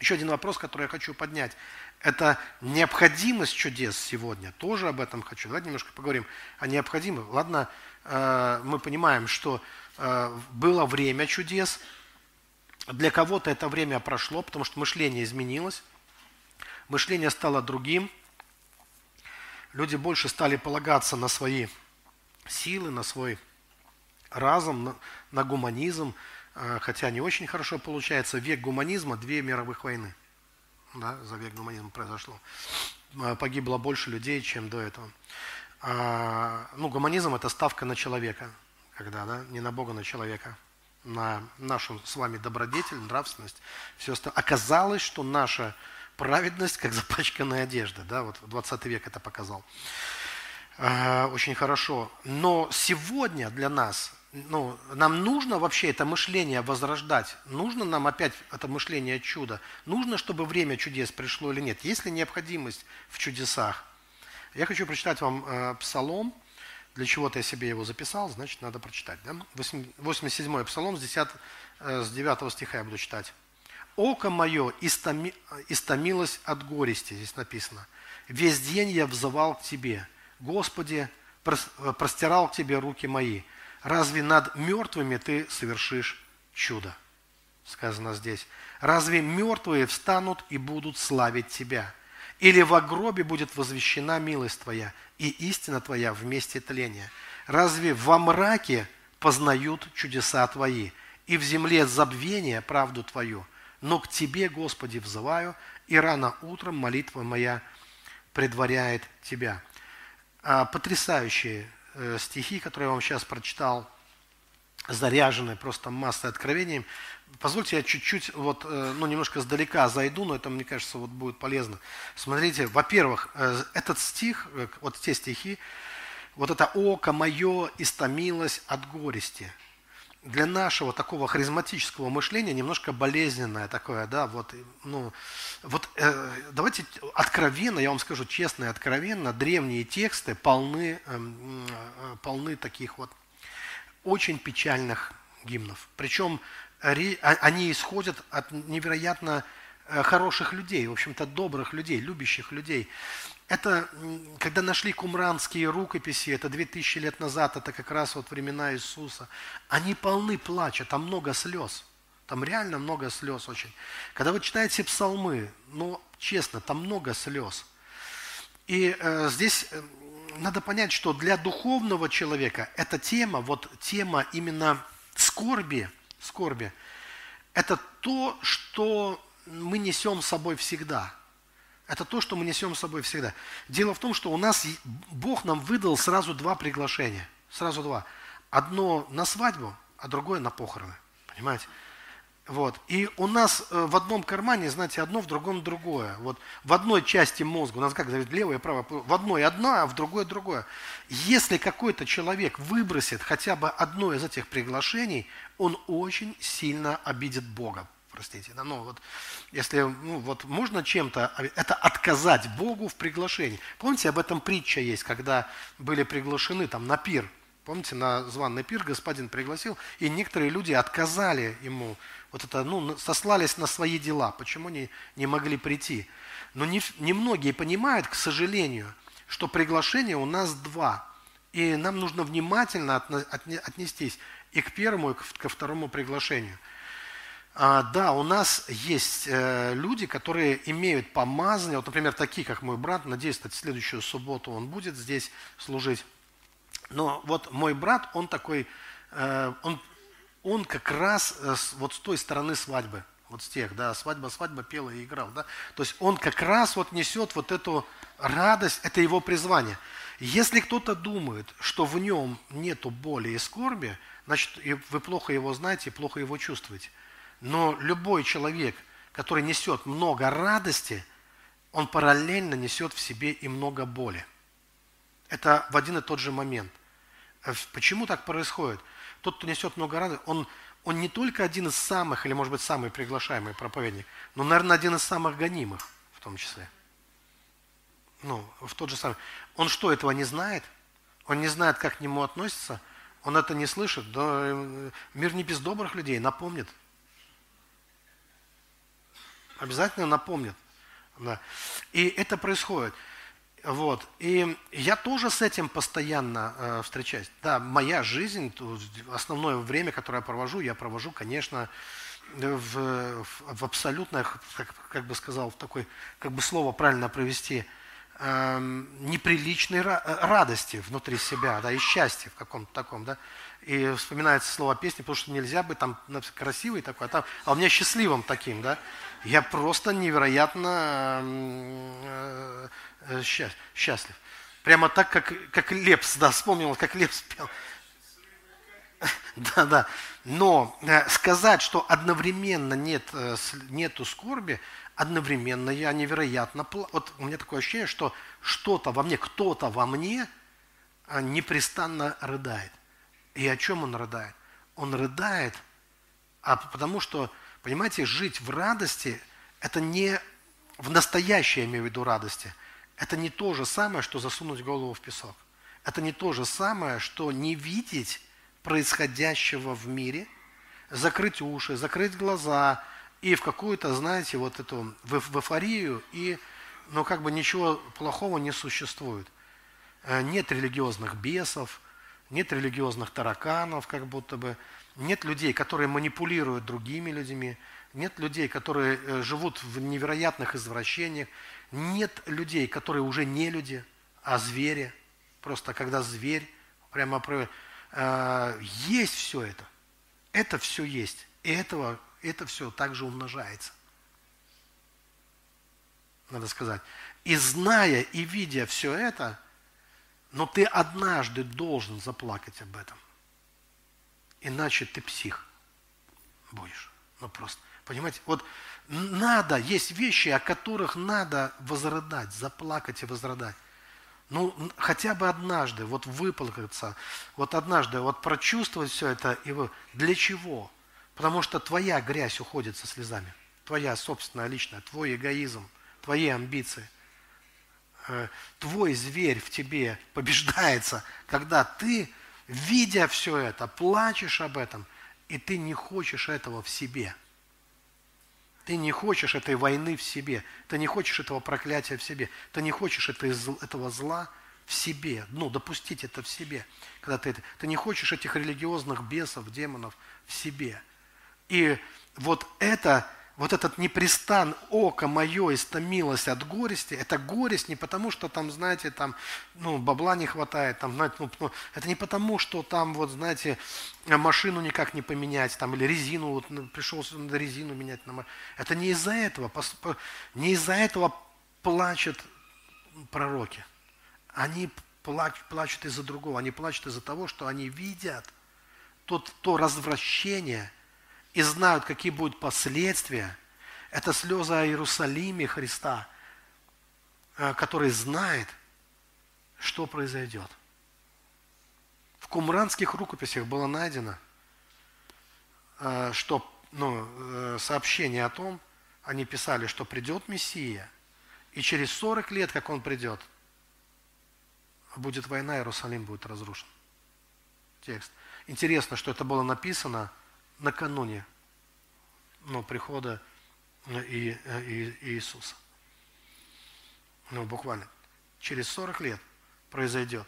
Еще один вопрос, который я хочу поднять. Это необходимость чудес сегодня. Тоже об этом хочу. Давайте немножко поговорим о необходимости. Ладно, мы понимаем, что э, было время чудес, для кого-то это время прошло, потому что мышление изменилось, мышление стало другим, люди больше стали полагаться на свои силы, на свой разум, на, на гуманизм, э, хотя не очень хорошо получается. Век гуманизма, две мировых войны. Да, за век гуманизма произошло. Погибло больше людей, чем до этого. А, ну, гуманизм – это ставка на человека, когда, да, не на Бога, на человека, на нашу с вами добродетель, нравственность, все остальное. Оказалось, что наша праведность, как запачканная одежда, да, вот 20 век это показал. А, очень хорошо. Но сегодня для нас, ну, нам нужно вообще это мышление возрождать? Нужно нам опять это мышление чуда? Нужно, чтобы время чудес пришло или нет? Есть ли необходимость в чудесах? Я хочу прочитать вам э, псалом. Для чего-то я себе его записал, значит, надо прочитать. Да? 87-й псалом с, 10, э, с 9 стиха я буду читать. «Око мое истоми, истомилось от горести», здесь написано. «Весь день я взывал к Тебе. Господи, простирал к Тебе руки мои. Разве над мертвыми Ты совершишь чудо?» Сказано здесь. «Разве мертвые встанут и будут славить Тебя?» Или во гробе будет возвещена милость Твоя и истина Твоя в месте тления. Разве во мраке познают чудеса Твои, и в земле забвения правду Твою? Но к Тебе, Господи, взываю, и рано утром молитва моя предваряет Тебя. А, потрясающие э, стихи, которые я вам сейчас прочитал, заряжены просто массой откровений. Позвольте я чуть-чуть, вот, э, ну, немножко сдалека зайду, но это, мне кажется, вот будет полезно. Смотрите, во-первых, э, этот стих, э, вот те стихи, вот это «Око мое истомилось от горести». Для нашего такого харизматического мышления немножко болезненное такое, да, вот, ну, вот э, давайте откровенно, я вам скажу честно и откровенно, древние тексты полны, эм, э, полны таких вот очень печальных гимнов. Причем они исходят от невероятно э, хороших людей, в общем-то добрых людей, любящих людей. Это, когда нашли кумранские рукописи, это 2000 лет назад, это как раз вот времена Иисуса, они полны плача, там много слез. Там реально много слез очень. Когда вы читаете псалмы, ну, честно, там много слез. И э, здесь э, надо понять, что для духовного человека эта тема, вот тема именно скорби – скорби, это то, что мы несем с собой всегда. Это то, что мы несем с собой всегда. Дело в том, что у нас Бог нам выдал сразу два приглашения. Сразу два. Одно на свадьбу, а другое на похороны. Понимаете? Вот. И у нас э, в одном кармане, знаете, одно, в другом другое. Вот в одной части мозга, у нас как говорит, левое правое, в одной одна, а в другой другое. Если какой-то человек выбросит хотя бы одно из этих приглашений, он очень сильно обидит Бога. простите. Да, ну, вот, если ну, вот можно чем-то, это отказать Богу в приглашении. Помните, об этом притча есть, когда были приглашены там на пир. Помните, на званный пир господин пригласил, и некоторые люди отказали ему, вот это, ну, сослались на свои дела, почему не, не могли прийти. Но не, не многие понимают, к сожалению, что приглашение у нас два. И нам нужно внимательно отнестись и к первому, и ко второму приглашению. А, да, у нас есть э, люди, которые имеют помазание, вот, например, такие, как мой брат, надеюсь, кстати, следующую субботу он будет здесь служить. Но вот мой брат, он такой, э, он, он как раз э, вот с той стороны свадьбы, вот с тех, да, свадьба, свадьба пела и играл, да. То есть он как раз вот несет вот эту радость, это его призвание. Если кто-то думает, что в нем нету боли и скорби, значит, вы плохо его знаете, плохо его чувствуете. Но любой человек, который несет много радости, он параллельно несет в себе и много боли. Это в один и тот же момент. Э, почему так происходит? Тот, кто несет много радости, он, он не только один из самых, или может быть самый приглашаемый проповедник, но, наверное, один из самых гонимых в том числе. Ну, в тот же самый. Он что, этого не знает? Он не знает, как к нему относятся – он это не слышит, да э, мир не без добрых людей, напомнит. Обязательно напомнит. Да. И это происходит. Вот. И я тоже с этим постоянно э, встречаюсь. Да, моя жизнь, основное время, которое я провожу, я провожу, конечно, в, в абсолютно, как, как бы сказал, в такой, как бы слово правильно провести – Эм, неприличной радости внутри себя, да, и счастья в каком-то таком, да. И вспоминается слово песни, потому что нельзя быть там красивый такой, а, там, а у меня счастливым таким, да. Я просто невероятно э, э, счастлив. Прямо так, как, как Лепс, да, вспомнил, как Лепс пел. Да, да. Но э, сказать, что одновременно нет, нету скорби, одновременно я невероятно... Вот у меня такое ощущение, что что-то во мне, кто-то во мне непрестанно рыдает. И о чем он рыдает? Он рыдает, а потому что, понимаете, жить в радости – это не в настоящей, я имею в виду, радости. Это не то же самое, что засунуть голову в песок. Это не то же самое, что не видеть происходящего в мире, закрыть уши, закрыть глаза – и в какую-то, знаете, вот эту в, в эйфорию, и, ну, как бы ничего плохого не существует. Э, нет религиозных бесов, нет религиозных тараканов, как будто бы, нет людей, которые манипулируют другими людьми, нет людей, которые э, живут в невероятных извращениях, нет людей, которые уже не люди, а звери. Просто когда зверь, прямо э, есть все это. Это все есть. И этого это все также умножается. Надо сказать. И зная и видя все это, но ты однажды должен заплакать об этом. Иначе ты псих будешь. Ну просто. Понимаете? Вот надо, есть вещи, о которых надо возрыдать, заплакать и возрыдать. Ну, хотя бы однажды, вот выплакаться, вот однажды, вот прочувствовать все это. И вы, для чего? Потому что твоя грязь уходит со слезами. Твоя собственная личная, твой эгоизм, твои амбиции. Э, твой зверь в тебе побеждается, когда ты, видя все это, плачешь об этом, и ты не хочешь этого в себе. Ты не хочешь этой войны в себе. Ты не хочешь этого проклятия в себе. Ты не хочешь этого зла в себе. Ну, допустить это в себе. Когда ты, ты не хочешь этих религиозных бесов, демонов в себе. И вот это, вот этот непрестан око мое истомилось от горести, это горесть не потому, что там, знаете, там, ну, бабла не хватает, там, знаете, ну, ну, это не потому, что там, вот, знаете, машину никак не поменять, там, или резину, вот, ну, пришел надо резину менять. На, это не из-за этого, не из-за этого плачут пророки. Они плачут, плачут из-за другого, они плачут из-за того, что они видят тот, то развращение – и знают, какие будут последствия. Это слезы о Иерусалиме Христа, э, который знает, что произойдет. В кумранских рукописях было найдено, э, что ну, э, сообщение о том, они писали, что придет Мессия, и через 40 лет, как он придет, будет война, Иерусалим будет разрушен. Текст. Интересно, что это было написано накануне ну, прихода и, и, Иисуса. Ну, буквально. Через 40 лет произойдет.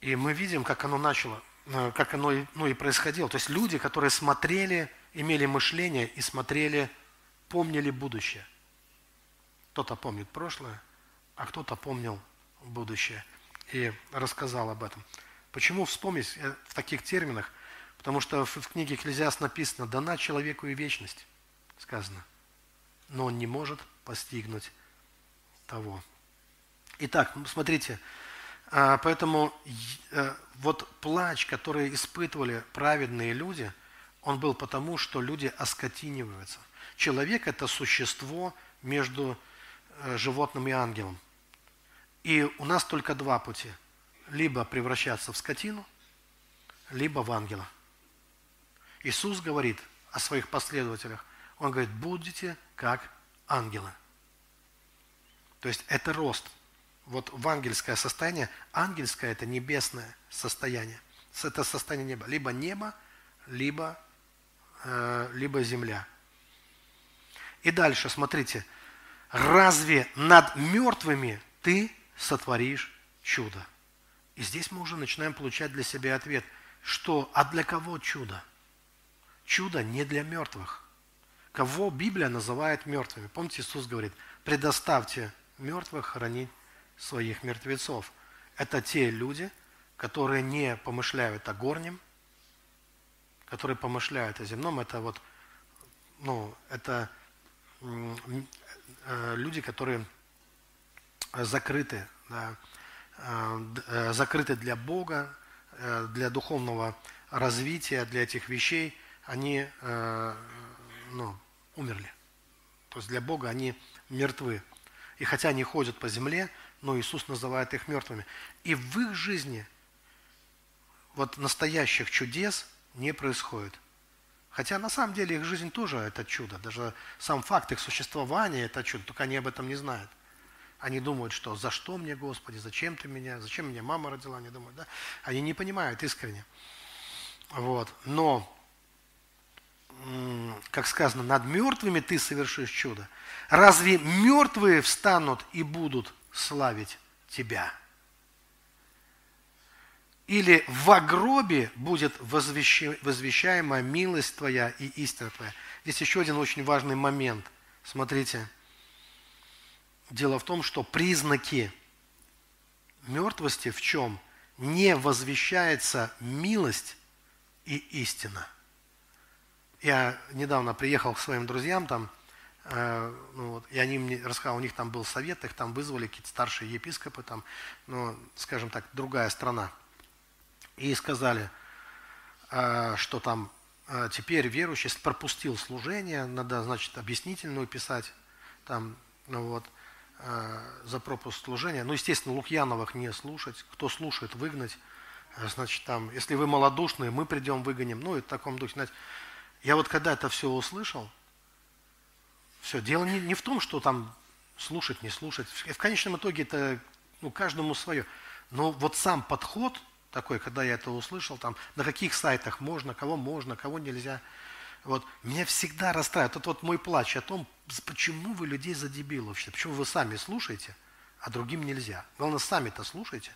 И мы видим, как оно начало, э, как оно ну, и происходило. То есть люди, которые смотрели, имели мышление и смотрели, помнили будущее. Кто-то помнит прошлое, а кто-то помнил будущее и рассказал об этом. Почему вспомнить э, в таких терминах? Потому что в книге Экклезиаст написано «дана человеку и вечность», сказано, но он не может постигнуть того. Итак, смотрите, а, поэтому э, вот плач, который испытывали праведные люди, он был потому, что люди оскотиниваются. Человек – это существо между э, животным и ангелом. И у нас только два пути. Либо превращаться в скотину, либо в ангела. Иисус говорит о своих последователях. Он говорит, будете как ангелы. То есть это рост. Вот в ангельское состояние, ангельское это небесное состояние. Это состояние неба. Либо небо, либо, э, либо земля. И дальше, смотрите. Разве над мертвыми ты сотворишь чудо? И здесь мы уже начинаем получать для себя ответ, что, а для кого чудо? Чудо не для мертвых. Кого Библия называет мертвыми? Помните, Иисус говорит, предоставьте мертвых хранить своих мертвецов. Это те люди, которые не помышляют о горнем, которые помышляют о земном. Это вот, ну, это э, люди, которые закрыты, да, э, закрыты для Бога, э, для духовного развития, для этих вещей, они ну, умерли. То есть для Бога они мертвы. И хотя они ходят по земле, но Иисус называет их мертвыми. И в их жизни вот настоящих чудес не происходит. Хотя на самом деле их жизнь тоже это чудо. Даже сам факт их существования это чудо, только они об этом не знают. Они думают, что за что мне, Господи, зачем ты меня, зачем меня мама родила, они думают, да? Они не понимают искренне. Вот. Но как сказано, над мертвыми ты совершишь чудо. Разве мертвые встанут и будут славить тебя? Или в гробе будет возвещаема милость твоя и истина твоя. Здесь еще один очень важный момент. Смотрите. Дело в том, что признаки мертвости в чем? Не возвещается милость и истина. Я недавно приехал к своим друзьям там, э, ну, вот, и они мне рассказали, у них там был совет, их там вызвали какие-то старшие епископы, там, ну, скажем так, другая страна. И сказали, э, что там э, теперь верующий пропустил служение, надо, значит, объяснительную писать, там, ну вот, э, за пропуск служения. Ну, естественно, Лукьяновых не слушать, кто слушает, выгнать. Э, значит, там, если вы малодушные, мы придем, выгоним. Ну, и в таком духе, знаете, я вот когда это все услышал, все, дело не, не в том, что там слушать, не слушать. В, в конечном итоге это ну, каждому свое. Но вот сам подход такой, когда я это услышал, там, на каких сайтах можно, кого можно, кого нельзя, вот, меня всегда расстраивает. Это вот мой плач о том, почему вы людей за дебилов считаете, почему вы сами слушаете, а другим нельзя. Главное, сами-то слушайте,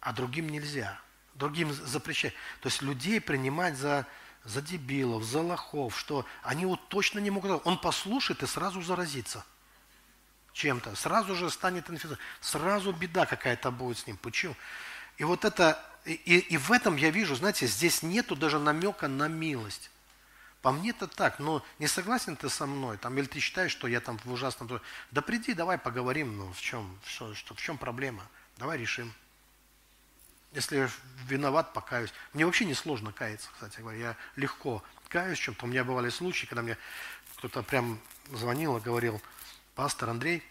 а другим нельзя. Другим запрещать. То есть людей принимать за за дебилов, за лохов, что они вот точно не могут... Он послушает и сразу заразится чем-то, сразу же станет инфекцией, сразу беда какая-то будет с ним. Почему? И вот это, и, и в этом я вижу, знаете, здесь нету даже намека на милость. По мне это так, но не согласен ты со мной, там, или ты считаешь, что я там в ужасном... Да приди, давай поговорим, ну в чем, что, что, в чем проблема, давай решим. Если виноват, покаюсь. Мне вообще не сложно каяться, кстати говоря. Я легко каюсь чем-то. У меня бывали случаи, когда мне кто-то прям звонил и говорил, пастор Андрей,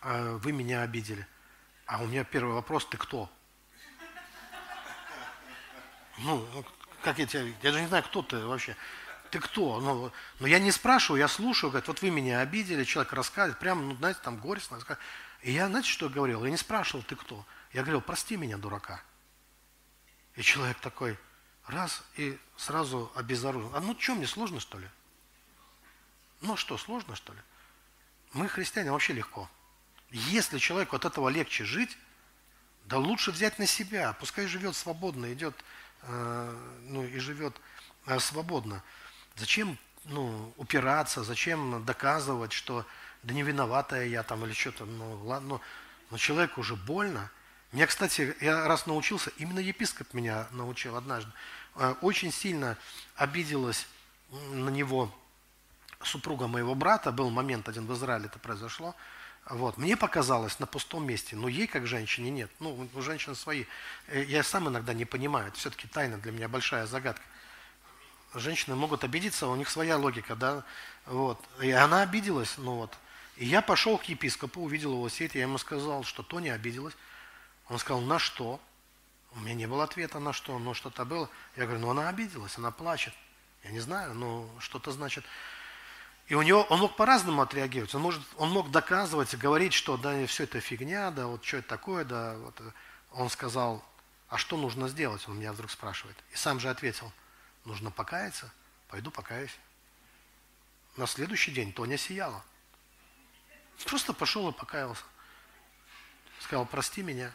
а вы меня обидели. А у меня первый вопрос, ты кто? Ну, как я тебя, я даже не знаю, кто ты вообще. Ты кто? Ну, но я не спрашиваю, я слушаю, говорит, вот вы меня обидели, человек рассказывает, прямо, ну, знаете, там горестно. И я, знаете, что говорил? Я не спрашивал, ты кто? Я говорил, прости меня, дурака. И человек такой, раз, и сразу обезоружен. А ну что, мне сложно, что ли? Ну что, сложно, что ли? Мы, христиане, вообще легко. Если человеку от этого легче жить, да лучше взять на себя. Пускай живет свободно, идет, э, ну и живет э, свободно. Зачем ну, упираться, зачем доказывать, что да не виноватая я там или что-то, ну ладно, но человеку уже больно. Меня, кстати, я раз научился, именно епископ меня научил однажды. Э, очень сильно обиделась на него супруга моего брата, был момент один в Израиле это произошло, вот. Мне показалось на пустом месте, но ей как женщине нет. Ну, у женщин свои. Э, я сам иногда не понимаю, это все-таки тайна для меня большая загадка. Женщины могут обидеться, у них своя логика, да. Вот. И она обиделась, ну вот. И я пошел к епископу, увидел его сеть, я ему сказал, что то не обиделась. Он сказал, на что? У меня не было ответа на что, но что-то было. Я говорю, ну она обиделась, она плачет. Я не знаю, но что-то значит. И у него, он мог по-разному отреагировать. Он, может, он мог доказывать, говорить, что да, все это фигня, да, вот что это такое, да. Вот. Он сказал, а что нужно сделать? Он меня вдруг спрашивает. И сам же ответил, нужно покаяться, пойду покаюсь. На следующий день Тоня сияла. Просто пошел и покаялся. Сказал, прости меня.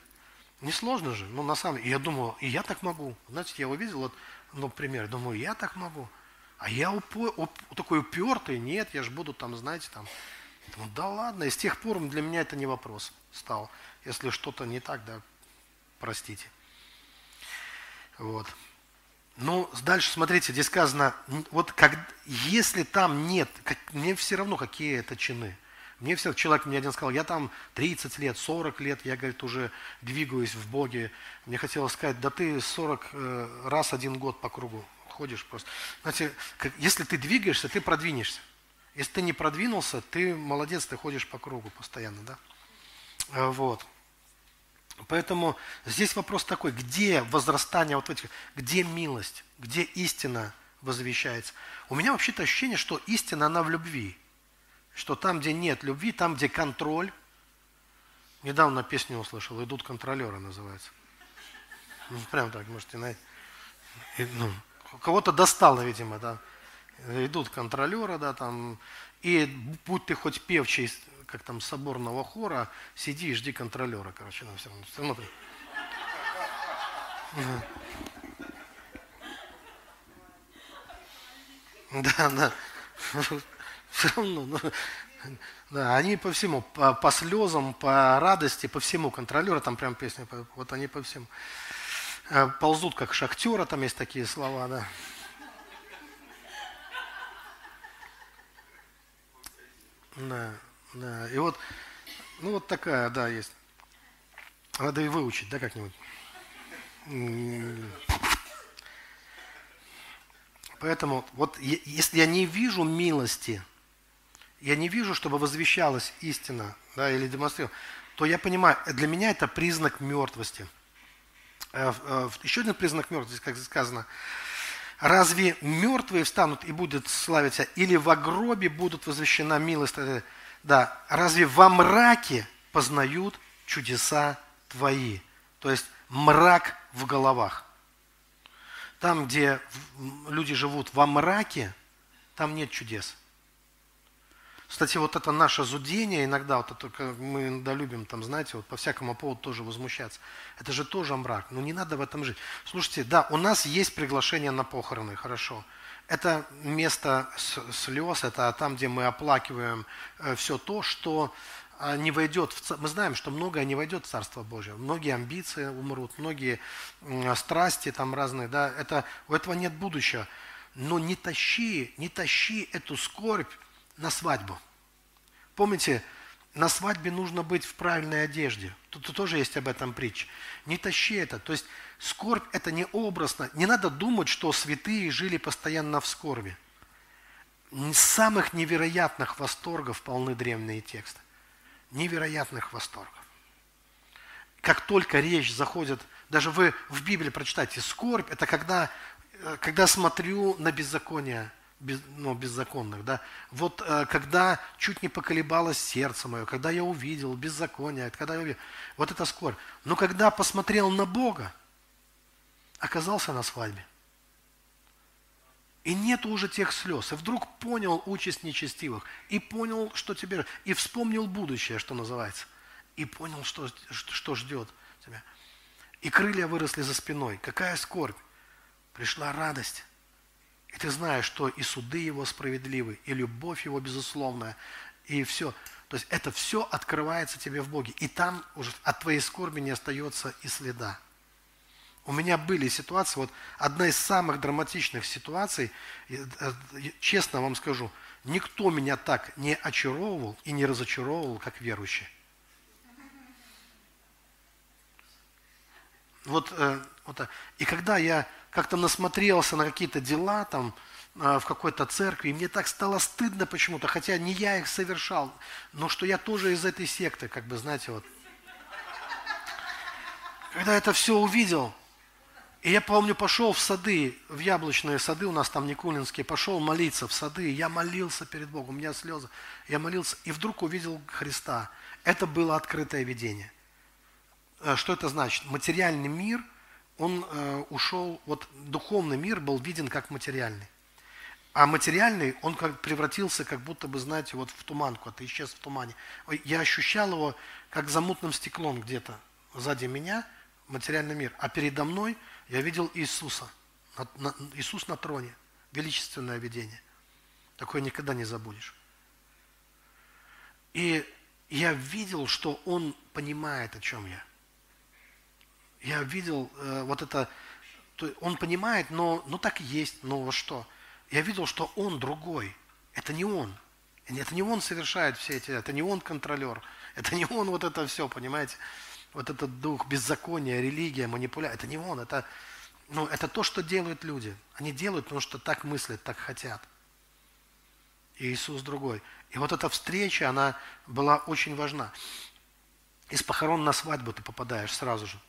Несложно же, ну на самом деле. Я думаю, и я так могу. Знаете, я увидел, вот, ну, пример, думаю, я так могу. А я упо, уп, такой упертый, нет, я же буду там, знаете, там. Думаю, да ладно, и с тех пор для меня это не вопрос стал. Если что-то не так, да, простите. Вот. Ну, дальше смотрите, здесь сказано, вот как, если там нет, как, мне все равно, какие это чины. Мне все, человек мне один сказал, я там 30 лет, 40 лет, я, говорит, уже двигаюсь в Боге. Мне хотелось сказать, да ты 40 э, раз один год по кругу ходишь просто. Знаете, если ты двигаешься, ты продвинешься. Если ты не продвинулся, ты молодец, ты ходишь по кругу постоянно, да? Э, вот. Поэтому здесь вопрос такой, где возрастание вот этих, где милость, где истина возвещается. У меня вообще-то ощущение, что истина, она в любви. Что там, где нет любви, там, где контроль. Недавно песню услышал, «Идут контролеры» называется. Ну, прям так, можете, знаете. Ну, кого-то достало, видимо, да. Идут контролеры, да, там, и будь ты хоть певчий, как там, соборного хора, сиди и жди контролера, короче, ну, все равно. Все равно Да, да. Все равно, ну, да, они по всему, по, по слезам, по радости, по всему контролеры, там прям песня, вот они по всему. Э, ползут как шахтера, там есть такие слова, да. Да, да. И вот, ну вот такая, да, есть. Надо и выучить, да, как-нибудь. Поэтому вот если я не вижу милости, я не вижу, чтобы возвещалась истина, да, или демонстрировалась, то я понимаю, для меня это признак мертвости. Э, э, еще один признак мертвости, как сказано, разве мертвые встанут и будут славиться, или в гробе будут возвещена милость? Да, разве во мраке познают чудеса твои? То есть мрак в головах. Там, где люди живут во мраке, там нет чудес. Кстати, вот это наше зудение иногда, вот это, мы иногда любим, там, знаете, вот по всякому поводу тоже возмущаться. Это же тоже мрак, но не надо в этом жить. Слушайте, да, у нас есть приглашение на похороны, хорошо. Это место слез, это там, где мы оплакиваем э, все то, что а, не войдет в мы знаем, что многое не войдет в Царство Божие. Многие амбиции умрут, многие страсти там разные, да, это, у этого нет будущего. Но не тащи, не тащи эту скорбь на свадьбу. Помните, на свадьбе нужно быть в правильной одежде. Тут тоже есть об этом притча. Не тащи это. То есть скорбь это не образно. Не надо думать, что святые жили постоянно в скорби. Самых невероятных восторгов полны древние тексты. Невероятных восторгов. Как только речь заходит, даже вы в Библии прочитайте, скорбь – это когда э, когда смотрю на беззаконие, без, ну, беззаконных, да, вот э, когда чуть не поколебалось сердце мое, когда я увидел беззаконие, когда я увидел, вот это скорбь. Но когда посмотрел на Бога, оказался на свадьбе. И нет уже тех слез. И вдруг понял участь нечестивых. И понял, что тебе... И вспомнил будущее, что называется. И понял, что, что ждет тебя. И крылья выросли за спиной. Какая скорбь. Пришла радость. И ты знаешь, что и суды его справедливы, и любовь его безусловная, и все. То есть это все открывается тебе в Боге. И там уже от твоей скорби не остается и следа. У меня были ситуации, вот одна из самых драматичных ситуаций, э, честно вам скажу, никто меня так не очаровывал и не разочаровывал, как верующий. Вот, э, вот, и когда я как-то насмотрелся на какие-то дела там э, в какой-то церкви, и мне так стало стыдно почему-то, хотя не я их совершал, но что я тоже из этой секты, как бы, знаете, вот. Когда это все увидел, и я помню, пошел в сады, в яблочные сады, у нас там Никулинские, пошел молиться в сады, я молился перед Богом, у меня слезы. Я молился, и вдруг увидел Христа. Это было открытое видение. Э, что это значит? Материальный мир, он э, ушел, вот духовный мир был виден как материальный. А материальный, он как превратился, как будто бы, знаете, вот в туманку, это исчез в тумане. Я ощущал его как за мутным стеклом где-то сзади меня, материальный мир. А передо мной – я видел Иисуса, Иисус на троне, величественное видение. Такое никогда не забудешь. И я видел, что Он понимает, о чем я. Я видел э, вот это, то, Он понимает, но ну так и есть, но что? Я видел, что Он другой. Это не Он. Это не Он совершает все эти, это не Он контролер. Это не Он вот это все, понимаете? вот этот дух беззакония, религия, манипуляция, это не он, это, ну, это то, что делают люди. Они делают, потому что так мыслят, так хотят. И Иисус другой. И вот эта встреча, она была очень важна. Из похорон на свадьбу ты попадаешь сразу же.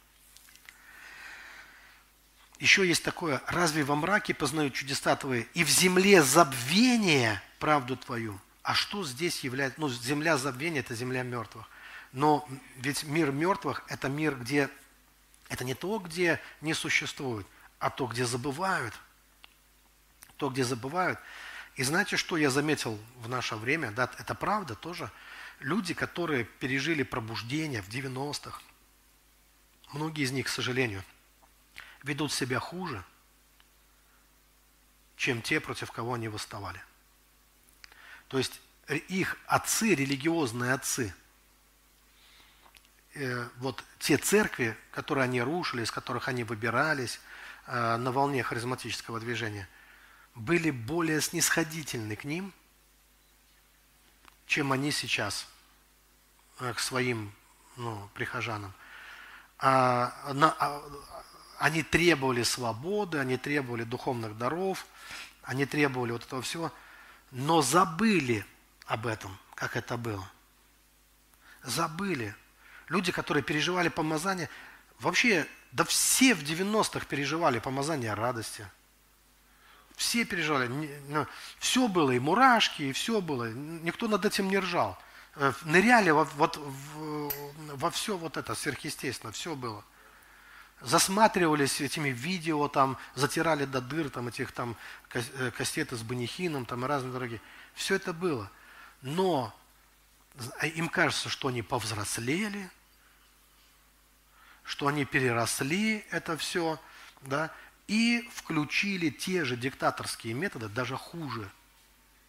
Еще есть такое, разве во мраке познают чудеса твои, и в земле забвения правду твою? А что здесь является, ну, земля забвения – это земля мертвых. Но ведь мир мертвых – это мир, где это не то, где не существует, а то, где забывают. То, где забывают. И знаете, что я заметил в наше время? Да, это правда тоже. Люди, которые пережили пробуждение в 90-х, многие из них, к сожалению, ведут себя хуже, чем те, против кого они восставали. То есть их отцы, религиозные отцы – Э, вот те церкви, которые они рушили, из которых они выбирались э, на волне харизматического движения, были более снисходительны к ним, чем они сейчас э, к своим ну, прихожанам. А, на, а, они требовали свободы, они требовали духовных даров, они требовали вот этого всего, но забыли об этом, как это было. Забыли. Люди, которые переживали помазание, вообще, да все в 90-х переживали помазание радости. Все переживали. Ну, все было, и мурашки, и все было. Никто над этим не ржал. Э, ныряли во, вот, во все вот это сверхъестественно, все было. Засматривались этими видео, там, затирали до дыр там, этих там э, кассеты с банихином там, и разные другие. Все это было. Но а им кажется, что они повзрослели, что они переросли это все, да, и включили те же диктаторские методы, даже хуже,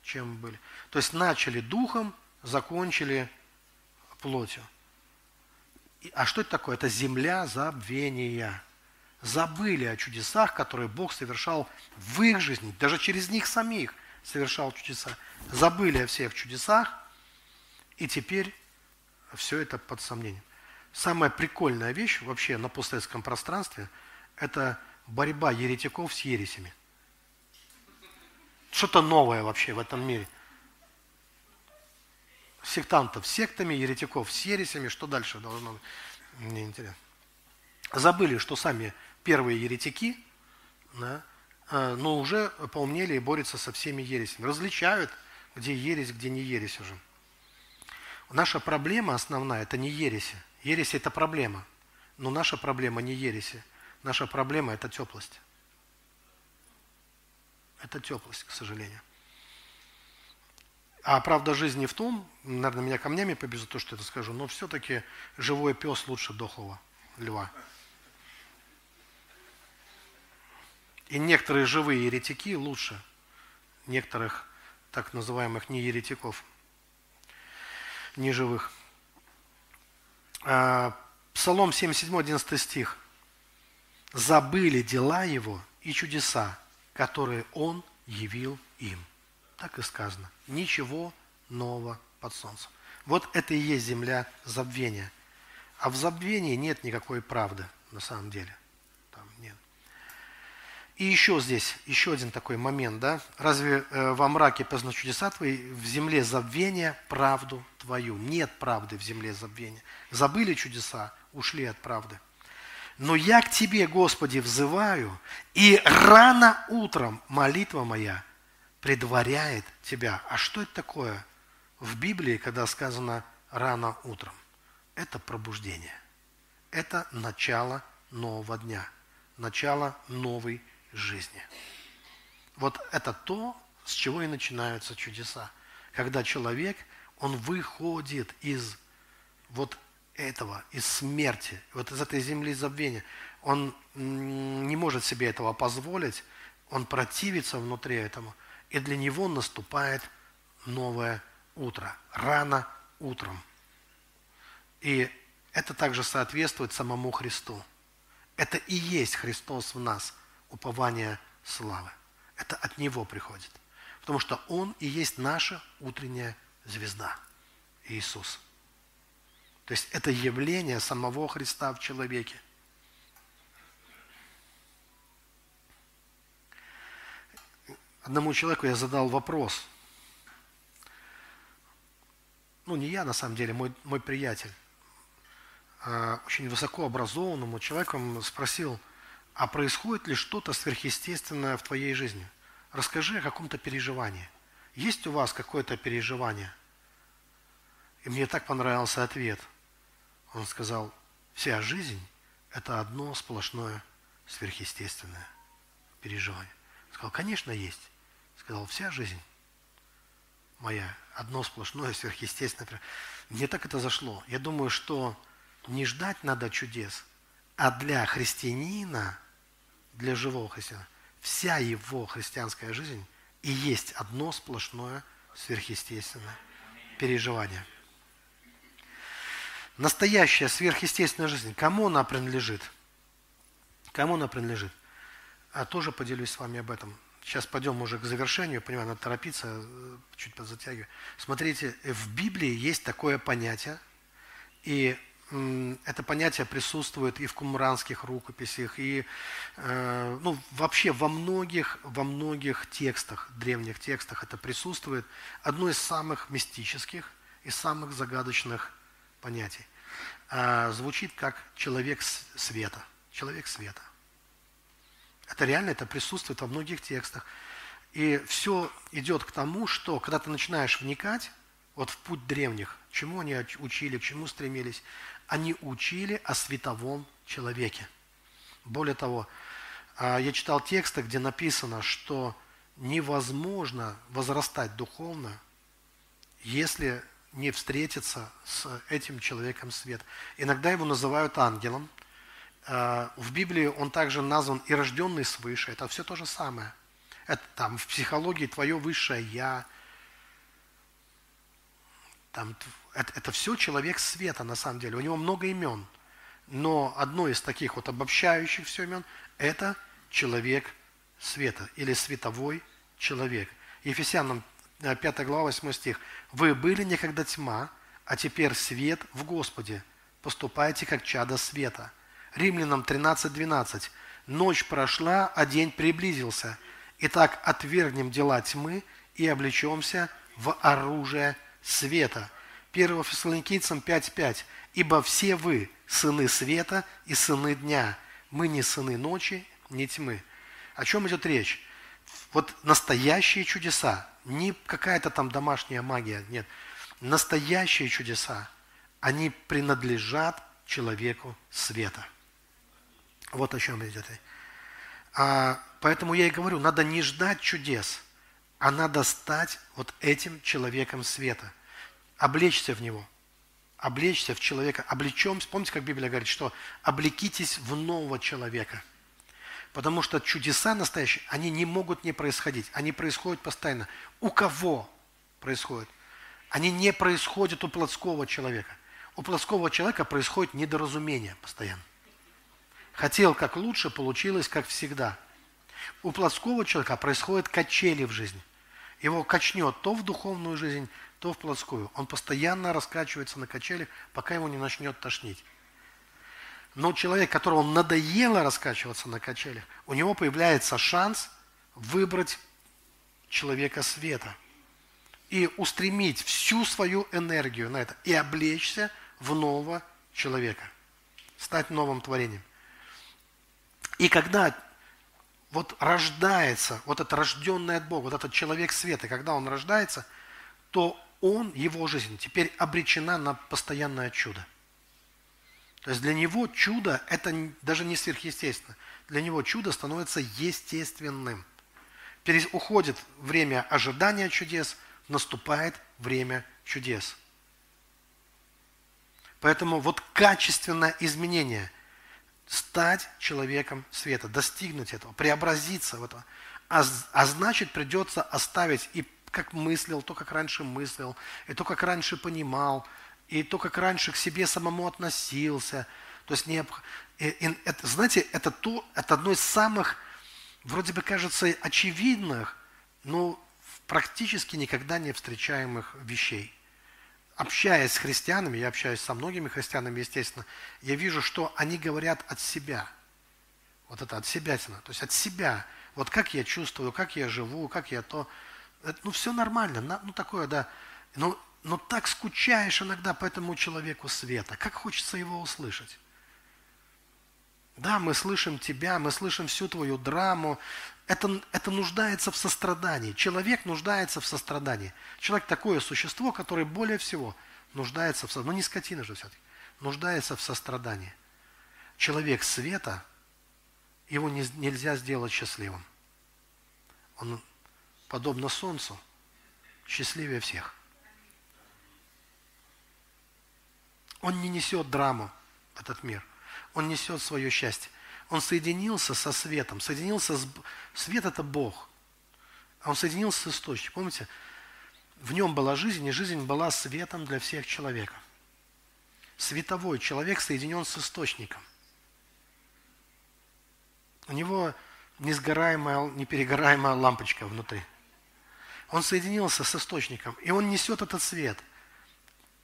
чем были. То есть начали духом, закончили плотью. А что это такое? Это земля забвения. Забыли о чудесах, которые Бог совершал в их жизни, даже через них самих совершал чудеса. Забыли о всех чудесах, и теперь все это под сомнением. Самая прикольная вещь вообще на постсоветском пространстве – это борьба еретиков с ересями. Что-то новое вообще в этом мире. Сектантов сектами, еретиков с ересями. Что дальше должно быть? Мне интересно. Забыли, что сами первые еретики, да, э, но уже поумнели и борются со всеми ересями. Различают, где ересь, где не ересь уже. Наша проблема основная – это не ереси. Ересь – это проблема. Но наша проблема не ереси. Наша проблема – это теплость. Это теплость, к сожалению. А правда жизни в том, наверное, меня камнями побежит то, что это скажу, но все-таки живой пес лучше дохлого льва. И некоторые живые еретики лучше некоторых так называемых не еретиков, не живых. А, Псалом 77, 11 стих. «Забыли дела его и чудеса, которые он явил им». Так и сказано. Ничего нового под солнцем. Вот это и есть земля забвения. А в забвении нет никакой правды на самом деле. Там нет. И еще здесь, еще один такой момент, да? Разве э, во мраке познаю чудеса твои, в земле забвения правду твою? Нет правды в земле забвения. Забыли чудеса, ушли от правды. Но я к тебе, Господи, взываю, и рано утром молитва моя предваряет тебя. А что это такое в Библии, когда сказано рано утром? Это пробуждение. Это начало нового дня, начало новой жизни. Вот это то, с чего и начинаются чудеса. Когда человек, он выходит из вот этого, из смерти, вот из этой земли забвения. Он не может себе этого позволить, он противится внутри этому, и для него наступает новое утро, рано утром. И это также соответствует самому Христу. Это и есть Христос в нас – упование славы. Это от Него приходит. Потому что Он и есть наша утренняя звезда. Иисус. То есть это явление самого Христа в человеке. Одному человеку я задал вопрос. Ну, не я, на самом деле, мой, мой приятель. А, очень высокообразованному человеку спросил – а происходит ли что-то сверхъестественное в твоей жизни? Расскажи о каком-то переживании. Есть у вас какое-то переживание? И мне так понравился ответ. Он сказал, вся жизнь – это одно сплошное сверхъестественное переживание. Сказал, конечно, есть. Сказал, вся жизнь моя – одно сплошное сверхъестественное. Мне так это зашло. Я думаю, что не ждать надо чудес, а для христианина – для живого христианина. Вся его христианская жизнь и есть одно сплошное сверхъестественное переживание. Настоящая сверхъестественная жизнь, кому она принадлежит? Кому она принадлежит? А тоже поделюсь с вами об этом. Сейчас пойдем уже к завершению, понимаю, надо торопиться, э, чуть подзатягиваю. Смотрите, в Библии есть такое понятие, и это понятие присутствует и в кумранских рукописях, и э, ну, вообще во многих, во многих текстах, древних текстах это присутствует. Одно из самых мистических и самых загадочных понятий. А, звучит как человек света. Человек света. Это реально, это присутствует во многих текстах. И все идет к тому, что когда ты начинаешь вникать, вот в путь древних, чему они учили, к чему стремились, они учили о световом человеке. Более того, а, я читал тексты, где написано, что невозможно возрастать духовно, если не встретиться с этим человеком свет. Иногда его называют ангелом. А, в Библии он также назван и рожденный свыше. Это все то же самое. Это там в психологии твое высшее я. Там это, это все человек света, на самом деле. У него много имен. Но одно из таких вот обобщающих все имен – это человек света или световой человек. Ефесянам 5 э, глава 8 стих. «Вы были некогда тьма, а теперь свет в Господе. Поступайте, как чада света». Римлянам 13, 12. «Ночь прошла, а день приблизился. Итак, отвергнем дела тьмы и облечемся в оружие света». 1 Фессалоникийцам 5.5. «Ибо все вы сыны света и сыны дня, мы не сыны ночи, не тьмы». О чем идет речь? Вот настоящие чудеса, не какая-то там домашняя магия, нет. Настоящие чудеса, они принадлежат человеку света. Вот о чем идет. А, поэтому я и говорю, надо не ждать чудес, а надо стать вот этим человеком света, облечься в него, облечься в человека, облечем, помните, как Библия говорит, что облекитесь в нового человека. Потому что чудеса настоящие, они не могут не происходить, они происходят постоянно. У кого происходит? Они не происходят у плотского человека. У плотского человека происходит недоразумение постоянно. Хотел как лучше, получилось как всегда. У плотского человека происходят качели в жизни. Его качнет то в духовную жизнь, то в плотскую. Он постоянно раскачивается на качелях, пока его не начнет тошнить. Но человек, которому надоело раскачиваться на качелях, у него появляется шанс выбрать человека света и устремить всю свою энергию на это и облечься в нового человека, стать новым творением. И когда вот рождается, вот это рожденный от Бога, вот этот человек света, когда он рождается, то он, его жизнь теперь обречена на постоянное чудо. То есть для него чудо – это даже не сверхъестественно. Для него чудо становится естественным. Уходит время ожидания чудес, наступает время чудес. Поэтому вот качественное изменение – стать человеком света, достигнуть этого, преобразиться в это. А, а значит, придется оставить и как мыслил, то, как раньше мыслил, и то, как раньше понимал, и то, как раньше к себе самому относился. То есть, не, и, и, это, знаете, это, то, это одно из самых, вроде бы кажется, очевидных, но практически никогда не встречаемых вещей общаясь с христианами, я общаюсь со многими христианами, естественно, я вижу, что они говорят от себя. Вот это от себя, то есть от себя. Вот как я чувствую, как я живу, как я то. Это, ну, все нормально, ну, такое, да. Но, но так скучаешь иногда по этому человеку света. Как хочется его услышать. Да, мы слышим тебя, мы слышим всю твою драму, это, это нуждается в сострадании. Человек нуждается в сострадании. Человек такое существо, которое более всего нуждается в сострадании. Ну не скотина же все-таки. Нуждается в сострадании. Человек света, его не, нельзя сделать счастливым. Он, подобно солнцу, счастливее всех. Он не несет драму этот мир. Он несет свое счастье. Он соединился со светом, соединился с... Свет – это Бог. А он соединился с источником. Помните? В нем была жизнь, и жизнь была светом для всех человеков. Световой человек соединен с источником. У него несгораемая, неперегораемая лампочка внутри. Он соединился с источником, и он несет этот свет.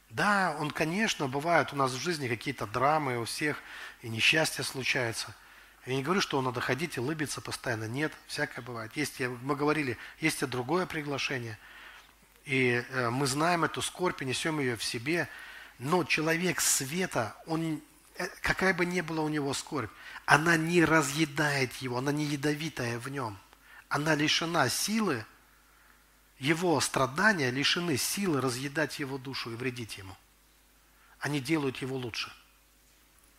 Да, он, конечно, бывают у нас в жизни какие-то драмы у всех, и несчастья случаются – я не говорю, что надо ходить и улыбиться постоянно. Нет, всякое бывает. Есть, мы говорили, есть и другое приглашение. И э, мы знаем эту скорбь и несем ее в себе. Но человек света, он, э, какая бы ни была у него скорбь, она не разъедает его, она не ядовитая в нем. Она лишена силы, его страдания лишены силы разъедать его душу и вредить ему. Они делают его лучше.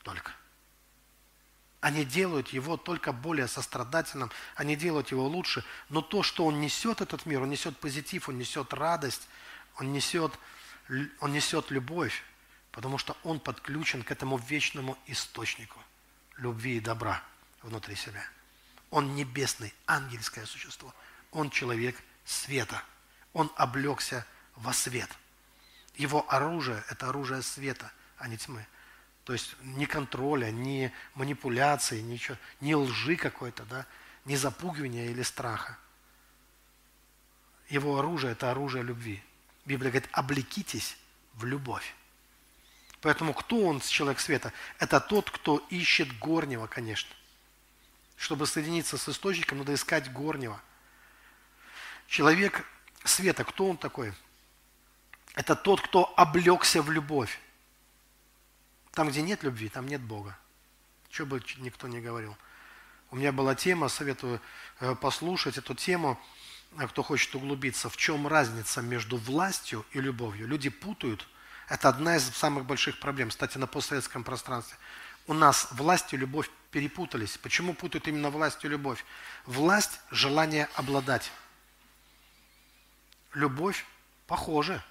Только. Они делают его только более сострадательным, они делают его лучше. Но то, что он несет этот мир, он несет позитив, он несет радость, он несет, он несет любовь, потому что он подключен к этому вечному источнику любви и добра внутри себя. Он небесный, ангельское существо. Он человек света. Он облегся во свет. Его оружие – это оружие света, а не тьмы. То есть ни контроля, ни манипуляции, ничего, ни лжи какой-то, да, ни запугивания или страха. Его оружие – это оружие любви. Библия говорит, облекитесь в любовь. Поэтому кто он, человек света? Это тот, кто ищет горнего, конечно. Чтобы соединиться с источником, надо искать горнего. Человек света, кто он такой? Это тот, кто облегся в любовь. Там, где нет любви, там нет Бога. Что бы никто не говорил. У меня была тема, советую э, послушать эту тему, э, кто хочет углубиться, в чем разница между властью и любовью. Люди путают. Это одна из самых больших проблем, кстати, на постсоветском пространстве. У нас власть и любовь перепутались. Почему путают именно власть и любовь? Власть – желание обладать. Любовь похожа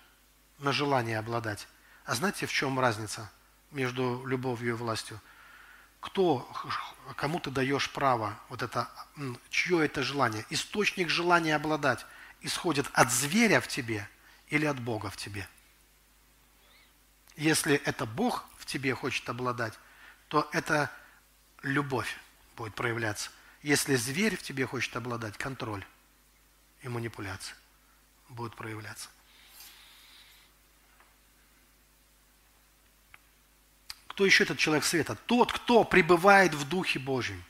на желание обладать. А знаете, в чем разница между любовью и властью? Кто, кому ты даешь право, вот это, чье это желание? Источник желания обладать исходит от зверя в тебе или от Бога в тебе? Если это Бог в тебе хочет обладать, то это любовь будет проявляться. Если зверь в тебе хочет обладать, контроль и манипуляция будут проявляться. Кто еще этот человек света? Тот, кто пребывает в Духе Божьем.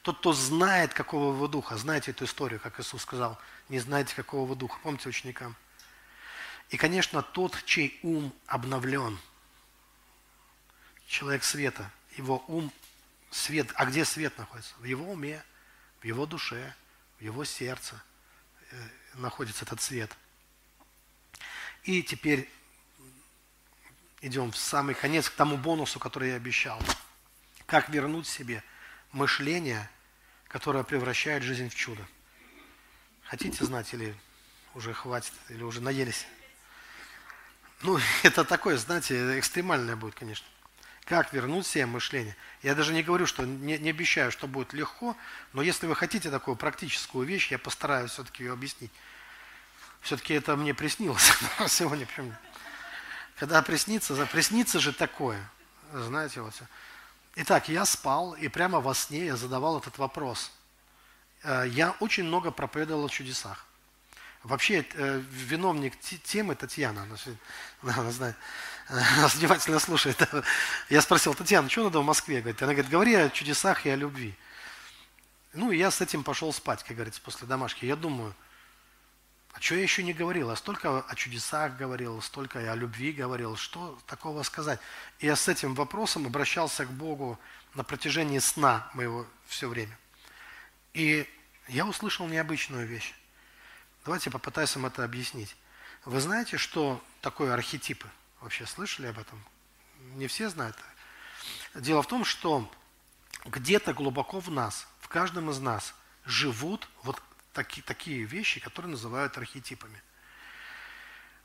Тот, кто знает, какого вы духа. Знаете эту историю, как Иисус сказал, не знаете, какого вы духа. Помните ученикам? И, конечно, тот, чей ум обновлен. Человек света. Его ум, свет. А где свет находится? В его уме, в его душе, в его сердце э, находится этот свет. И теперь идем в самый конец, к тому бонусу, который я обещал. Как вернуть себе мышление, которое превращает жизнь в чудо. Хотите знать или уже хватит, или уже наелись? Ну, это такое, знаете, экстремальное будет, конечно. Как вернуть себе мышление? Я даже не говорю, что не, не обещаю, что будет легко, но если вы хотите такую практическую вещь, я постараюсь все-таки ее объяснить. Все-таки это мне приснилось сегодня. Когда приснится, приснится же такое. Знаете, вот. Итак, я спал, и прямо во сне я задавал этот вопрос. Э, я очень много проповедовал о чудесах. Вообще, э, виновник темы Татьяна, она, она знает, нас внимательно слушает. Я спросил, Татьяна, что надо в Москве? Говорит, она говорит, говори о чудесах и о любви. Ну, и я с этим пошел спать, как говорится, после домашки. Я думаю, а что я еще не говорил? Я столько о чудесах говорил, столько о любви говорил. Что такого сказать? И я с этим вопросом обращался к Богу на протяжении сна моего все время. И я услышал необычную вещь. Давайте попытаюсь вам это объяснить. Вы знаете, что такое архетипы? Вообще слышали об этом? Не все знают. Дело в том, что где-то глубоко в нас, в каждом из нас живут вот таки, такие вещи, которые называют архетипами.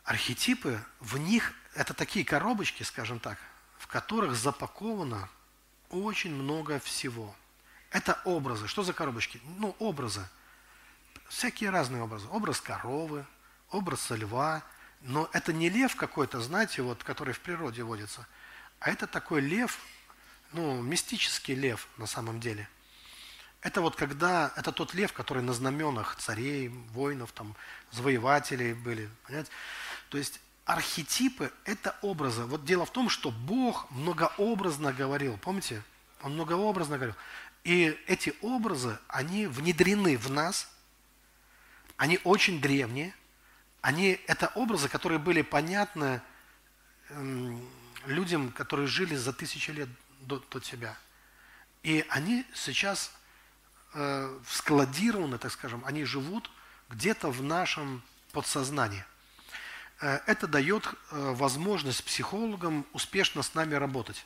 Архетипы, в них это такие коробочки, скажем так, в которых запаковано очень много всего. Это образы. Что за коробочки? Ну, образы. Всякие разные образы. Образ коровы, образ льва. Но это не лев какой-то, знаете, вот, который в природе водится, а это такой лев, ну, мистический лев на самом деле – это вот когда, это тот лев, который на знаменах царей, воинов, там, завоевателей были, понимаете? То есть архетипы – это образы. Вот дело в том, что Бог многообразно говорил, помните? Он многообразно говорил. И эти образы, они внедрены в нас, они очень древние, они, это образы, которые были понятны э, людям, которые жили за тысячи лет до, до тебя. И они сейчас э, складированы, так скажем, они живут где-то в нашем подсознании. Э, это дает э, возможность психологам успешно с нами работать.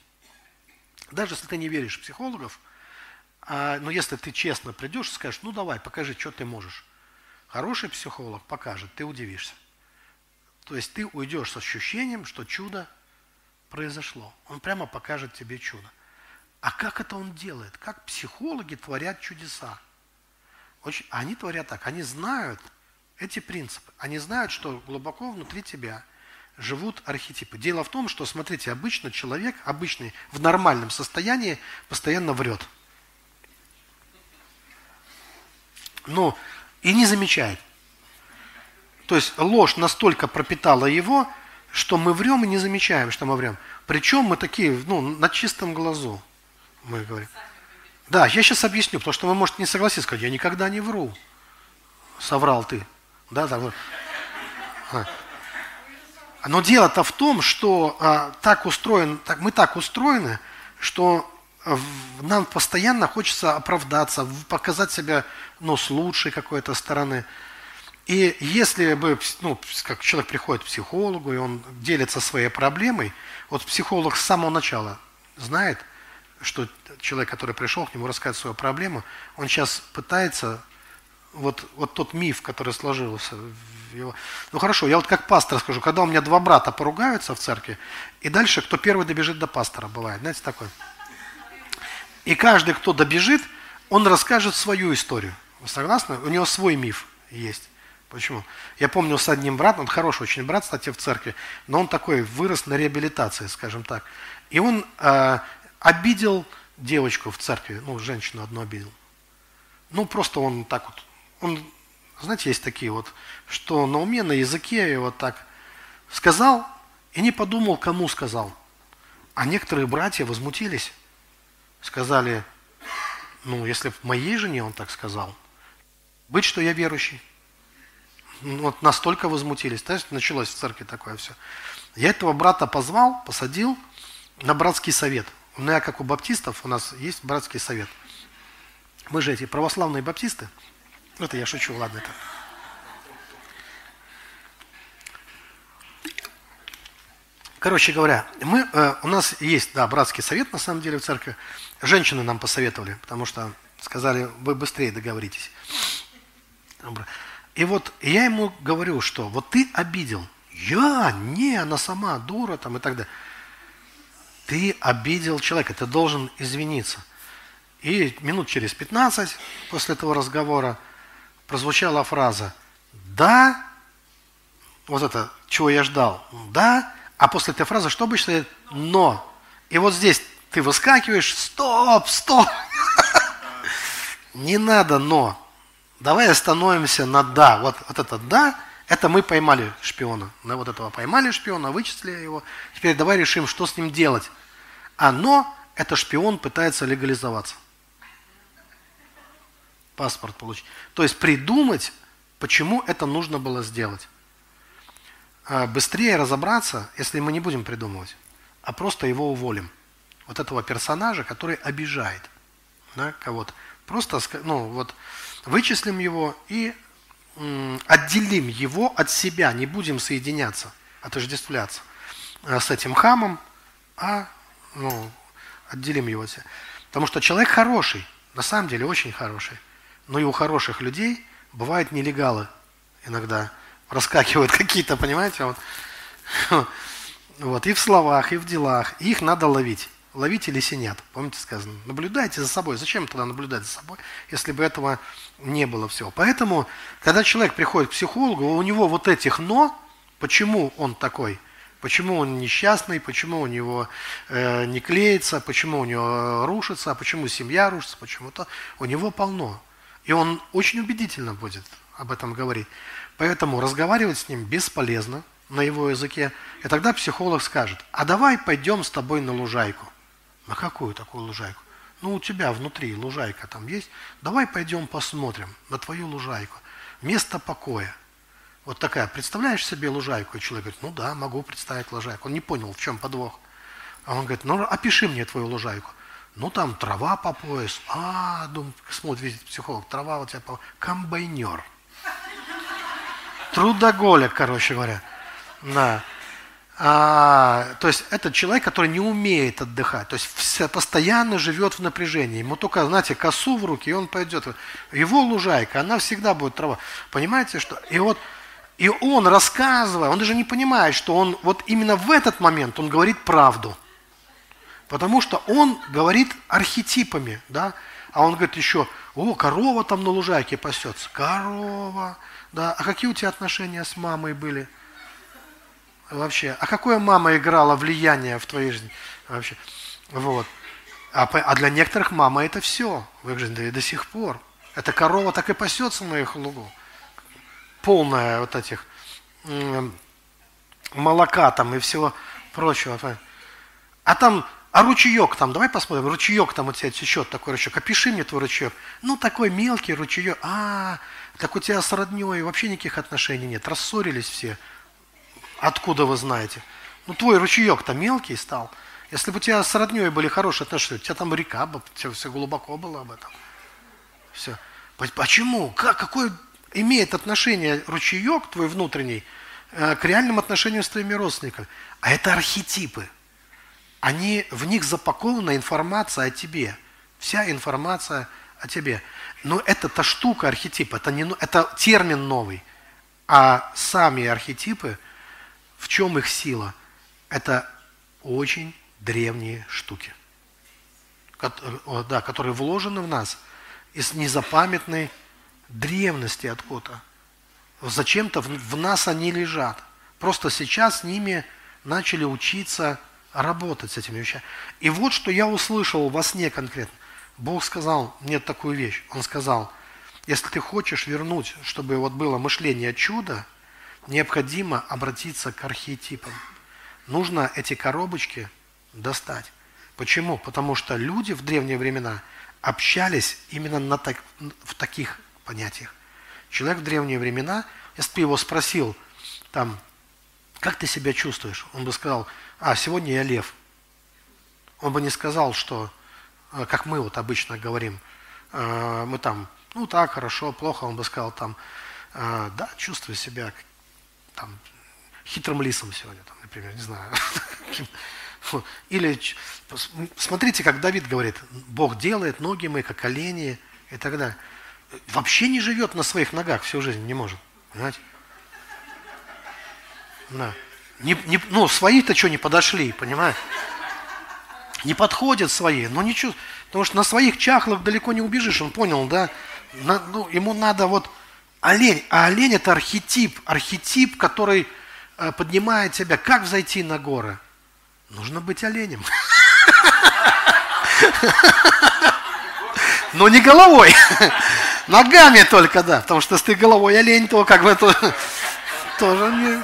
Даже если ты не веришь в психологов, а, но если ты честно придешь и скажешь, ну давай, покажи, что ты можешь. Хороший психолог покажет, ты удивишься. То есть ты уйдешь с ощущением, что чудо произошло. Он прямо покажет тебе чудо. А как это он делает? Как психологи творят чудеса? Очень, они творят так, они знают эти принципы. Они знают, что глубоко внутри тебя живут архетипы. Дело в том, что, смотрите, обычно человек, обычный, в нормальном состоянии, постоянно врет. Ну, и не замечает. То есть ложь настолько пропитала его, что мы врем и не замечаем, что мы врем. Причем мы такие, ну, на чистом глазу мы говорим. Да, я сейчас объясню, потому что вы можете не согласиться, сказать, я никогда не вру. Соврал ты. Да, там. А. Но дело-то в том, что а, так устроен, так, мы так устроены, что нам постоянно хочется оправдаться, показать себя ну, с лучшей какой-то стороны. И если бы, ну, как человек приходит к психологу, и он делится своей проблемой, вот психолог с самого начала знает, что человек, который пришел к нему рассказать свою проблему, он сейчас пытается вот, вот тот миф, который сложился его... Ну хорошо, я вот как пастор скажу, когда у меня два брата поругаются в церкви, и дальше кто первый добежит до пастора, бывает, знаете, такое. И каждый, кто добежит, он расскажет свою историю. Вы согласны? У него свой миф есть. Почему? Я помню с одним братом, он хороший очень брат, кстати, в церкви, но он такой вырос на реабилитации, скажем так. И он э, обидел девочку в церкви, ну, женщину одну обидел. Ну, просто он так вот, он, знаете, есть такие вот, что на уме, на языке, и вот так сказал, и не подумал, кому сказал. А некоторые братья возмутились, сказали, ну, если моей жене он так сказал, быть, что я верующий вот настолько возмутились. Есть началось в церкви такое все. Я этого брата позвал, посадил на братский совет. У меня, как у баптистов, у нас есть братский совет. Мы же эти православные баптисты. Это я шучу, ладно это. Короче говоря, мы, э, у нас есть, да, братский совет на самом деле в церкви. Женщины нам посоветовали, потому что сказали, вы быстрее договоритесь. И вот я ему говорю, что вот ты обидел. Я? Не, она сама дура там и так далее. Ты обидел человека, ты должен извиниться. И минут через 15 после этого разговора прозвучала фраза «Да», вот это, чего я ждал, «Да», а после этой фразы что обычно «Но». И вот здесь ты выскакиваешь «Стоп, стоп!» Не надо «но». Давай остановимся на «да». Вот, вот это «да» – это мы поймали шпиона. На вот этого поймали шпиона, вычислили его. Теперь давай решим, что с ним делать. А «но» – это шпион пытается легализоваться. Паспорт получить. То есть придумать, почему это нужно было сделать. А быстрее разобраться, если мы не будем придумывать, а просто его уволим. Вот этого персонажа, который обижает да, кого-то. Просто, ну, вот, вычислим его и отделим его от себя, не будем соединяться, отождествляться э, с этим хамом, а ну, отделим его от себя. Потому что человек хороший, на самом деле очень хороший, но и у хороших людей бывают нелегалы иногда, раскакивают какие-то, понимаете, вот, вот, и в словах, и в делах, их надо ловить ловите лисенят. Помните сказано? Наблюдайте за собой. Зачем тогда наблюдать за собой, если бы этого не было всего? Поэтому, когда человек приходит к психологу, у него вот этих «но», почему он такой, почему он несчастный, почему у него э, не клеится, почему у него рушится, почему семья рушится, почему-то, у него полно. И он очень убедительно будет об этом говорить. Поэтому разговаривать с ним бесполезно на его языке. И тогда психолог скажет, а давай пойдем с тобой на лужайку. На какую такую лужайку? Ну, у тебя внутри лужайка там есть. Давай пойдем посмотрим на твою лужайку. Место покоя. Вот такая. Представляешь себе лужайку? И человек говорит, ну да, могу представить лужайку. Он не понял, в чем подвох. А он говорит, ну опиши мне твою лужайку. Ну там трава по пояс. А, думает, смотрит, видит психолог, трава у тебя по Комбайнер. Трудоголик, короче говоря. Да. А, то есть это человек, который не умеет отдыхать, то есть все, постоянно живет в напряжении. Ему только, знаете, косу в руки, и он пойдет. Его лужайка, она всегда будет трава. Понимаете, что? И вот и он, рассказывая, он даже не понимает, что он вот именно в этот момент он говорит правду. Потому что он говорит архетипами, да, а он говорит еще, о, корова там на лужайке пасется. Корова, да. А какие у тебя отношения с мамой были? Вообще. А какое мама играла влияние в твоей жизни? Вообще. Вот. А, а для некоторых мама это все. В их жизни до сих пор. Эта корова так и пасется на их лугу. Полная вот этих молока там и всего прочего. А там, а ручеек там, давай посмотрим, ручеек там у тебя течет, такой ручеек. Опиши мне твой ручеек. Ну, такой мелкий ручеек. А, так у тебя с родней вообще никаких отношений нет. Рассорились все. Откуда вы знаете? Ну, твой ручеек-то мелкий стал. Если бы у тебя с родней были хорошие отношения, у тебя там река, бы, все, все глубоко было об этом. Все. Почему? Как, какое имеет отношение ручеек твой внутренний э, к реальным отношениям с твоими родственниками? А это архетипы. Они, в них запакована информация о тебе. Вся информация о тебе. Но это та штука, архетип, это, не, это термин новый. А сами архетипы, в чем их сила? Это очень древние штуки, да, которые вложены в нас из незапамятной древности откуда-то. Зачем-то в нас они лежат. Просто сейчас с ними начали учиться работать с этими вещами. И вот что я услышал во сне конкретно. Бог сказал мне такую вещь. Он сказал, если ты хочешь вернуть, чтобы вот было мышление чуда, необходимо обратиться к архетипам. Нужно эти коробочки достать. Почему? Потому что люди в древние времена общались именно на так, в таких понятиях. Человек в древние времена, если бы его спросил, там, как ты себя чувствуешь, он бы сказал, а, сегодня я лев. Он бы не сказал, что, э, как мы вот обычно говорим, э, мы там, ну так, хорошо, плохо, он бы сказал там, «Э, да, чувствую себя там, хитрым лисом сегодня, там, например, не знаю. Или смотрите, как Давид говорит, Бог делает ноги мои, как колени и так далее. Вообще не живет на своих ногах всю жизнь, не может. Понимаете? Да. Не, не, ну, свои-то что не подошли, понимаешь? Не подходят свои, но ничего. Потому что на своих чахлах далеко не убежишь, он понял, да? На, ну, ему надо вот олень. А олень это архетип, архетип, который э, поднимает тебя. Как взойти на горы? Нужно быть оленем. Но не головой. Ногами только, да. Потому что если ты головой олень, то как бы это тоже не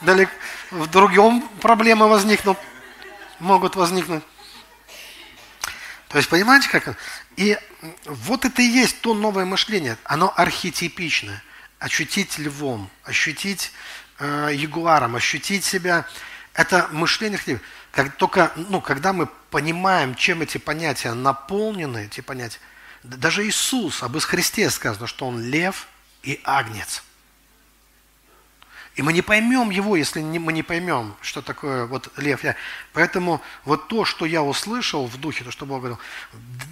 далеко. В другом проблемы возникнут, могут возникнуть. То есть, понимаете, как? И вот это и есть то новое мышление. Оно архетипичное. Ощутить львом, ощутить э, ягуаром, ощутить себя. Это мышление как только, ну, когда мы понимаем, чем эти понятия наполнены, эти понятия, даже Иисус, об Христе сказано, что Он лев и агнец. И мы не поймем его, если мы не поймем, что такое вот лев. Я. Поэтому вот то, что я услышал в духе, то, что Бог говорил,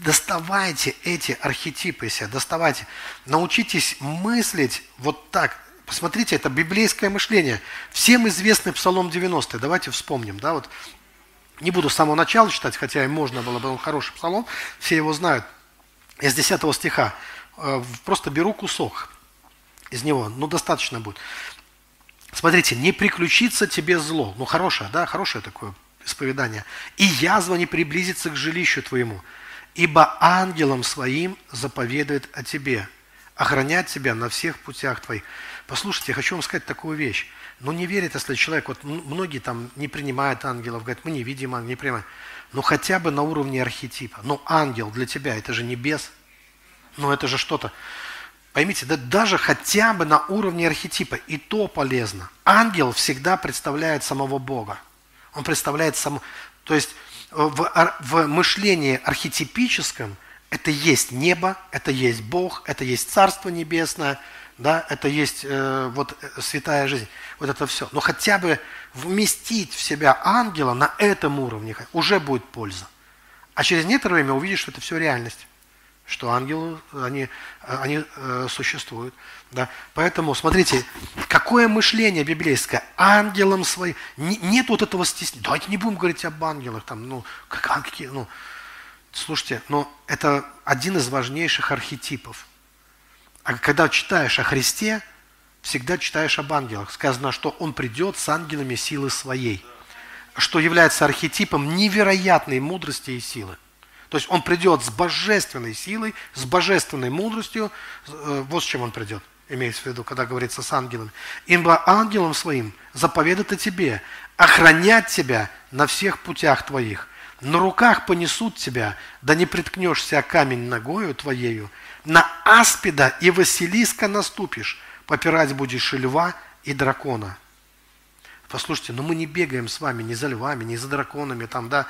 доставайте эти архетипы из себя, доставайте. Научитесь мыслить вот так. Посмотрите, это библейское мышление. Всем известный Псалом 90. Давайте вспомним. Да, вот. Не буду с самого начала читать, хотя и можно было бы, он хороший псалом, все его знают. Из 10 стиха. Э, просто беру кусок из него, ну достаточно будет. Смотрите, не приключится тебе зло. Ну, хорошее, да, хорошее такое исповедание. И язва не приблизится к жилищу твоему, ибо ангелом своим заповедует о тебе, охранять тебя на всех путях твоих. Послушайте, я хочу вам сказать такую вещь. Ну, не верит, если человек, вот многие там не принимают ангелов, говорят, мы не видим ангелов, не принимаем. Ну, хотя бы на уровне архетипа. Ну, ангел для тебя, это же небес. Ну, это же что-то. Поймите, да даже хотя бы на уровне архетипа, и то полезно. Ангел всегда представляет самого Бога. Он представляет само... То есть э, в, в мышлении архетипическом это есть небо, это есть Бог, это есть Царство Небесное, да, это есть э, вот э, святая жизнь, вот это все. Но хотя бы вместить в себя ангела на этом уровне уже будет польза. А через некоторое время увидишь, что это все реальность что ангелы, они, они э, существуют. Да? Поэтому, смотрите, какое мышление библейское. Ангелом своим. Не, нет вот этого стеснения. Давайте не будем говорить об ангелах. Там, ну, как ангелы, ну, слушайте, но это один из важнейших архетипов. А когда читаешь о Христе, всегда читаешь об ангелах. Сказано, что Он придет с ангелами силы своей. Что является архетипом невероятной мудрости и силы. То есть он придет с божественной силой, с божественной мудростью. Э, вот с чем он придет, имеется в виду, когда говорится с ангелами. Ибо ангелом своим заповедает о тебе, охранять тебя на всех путях твоих. На руках понесут тебя, да не приткнешься камень ногою твоею. На аспида и Василиска наступишь, попирать будешь и льва, и дракона. Послушайте, но мы не бегаем с вами ни за львами, ни за драконами, там, да,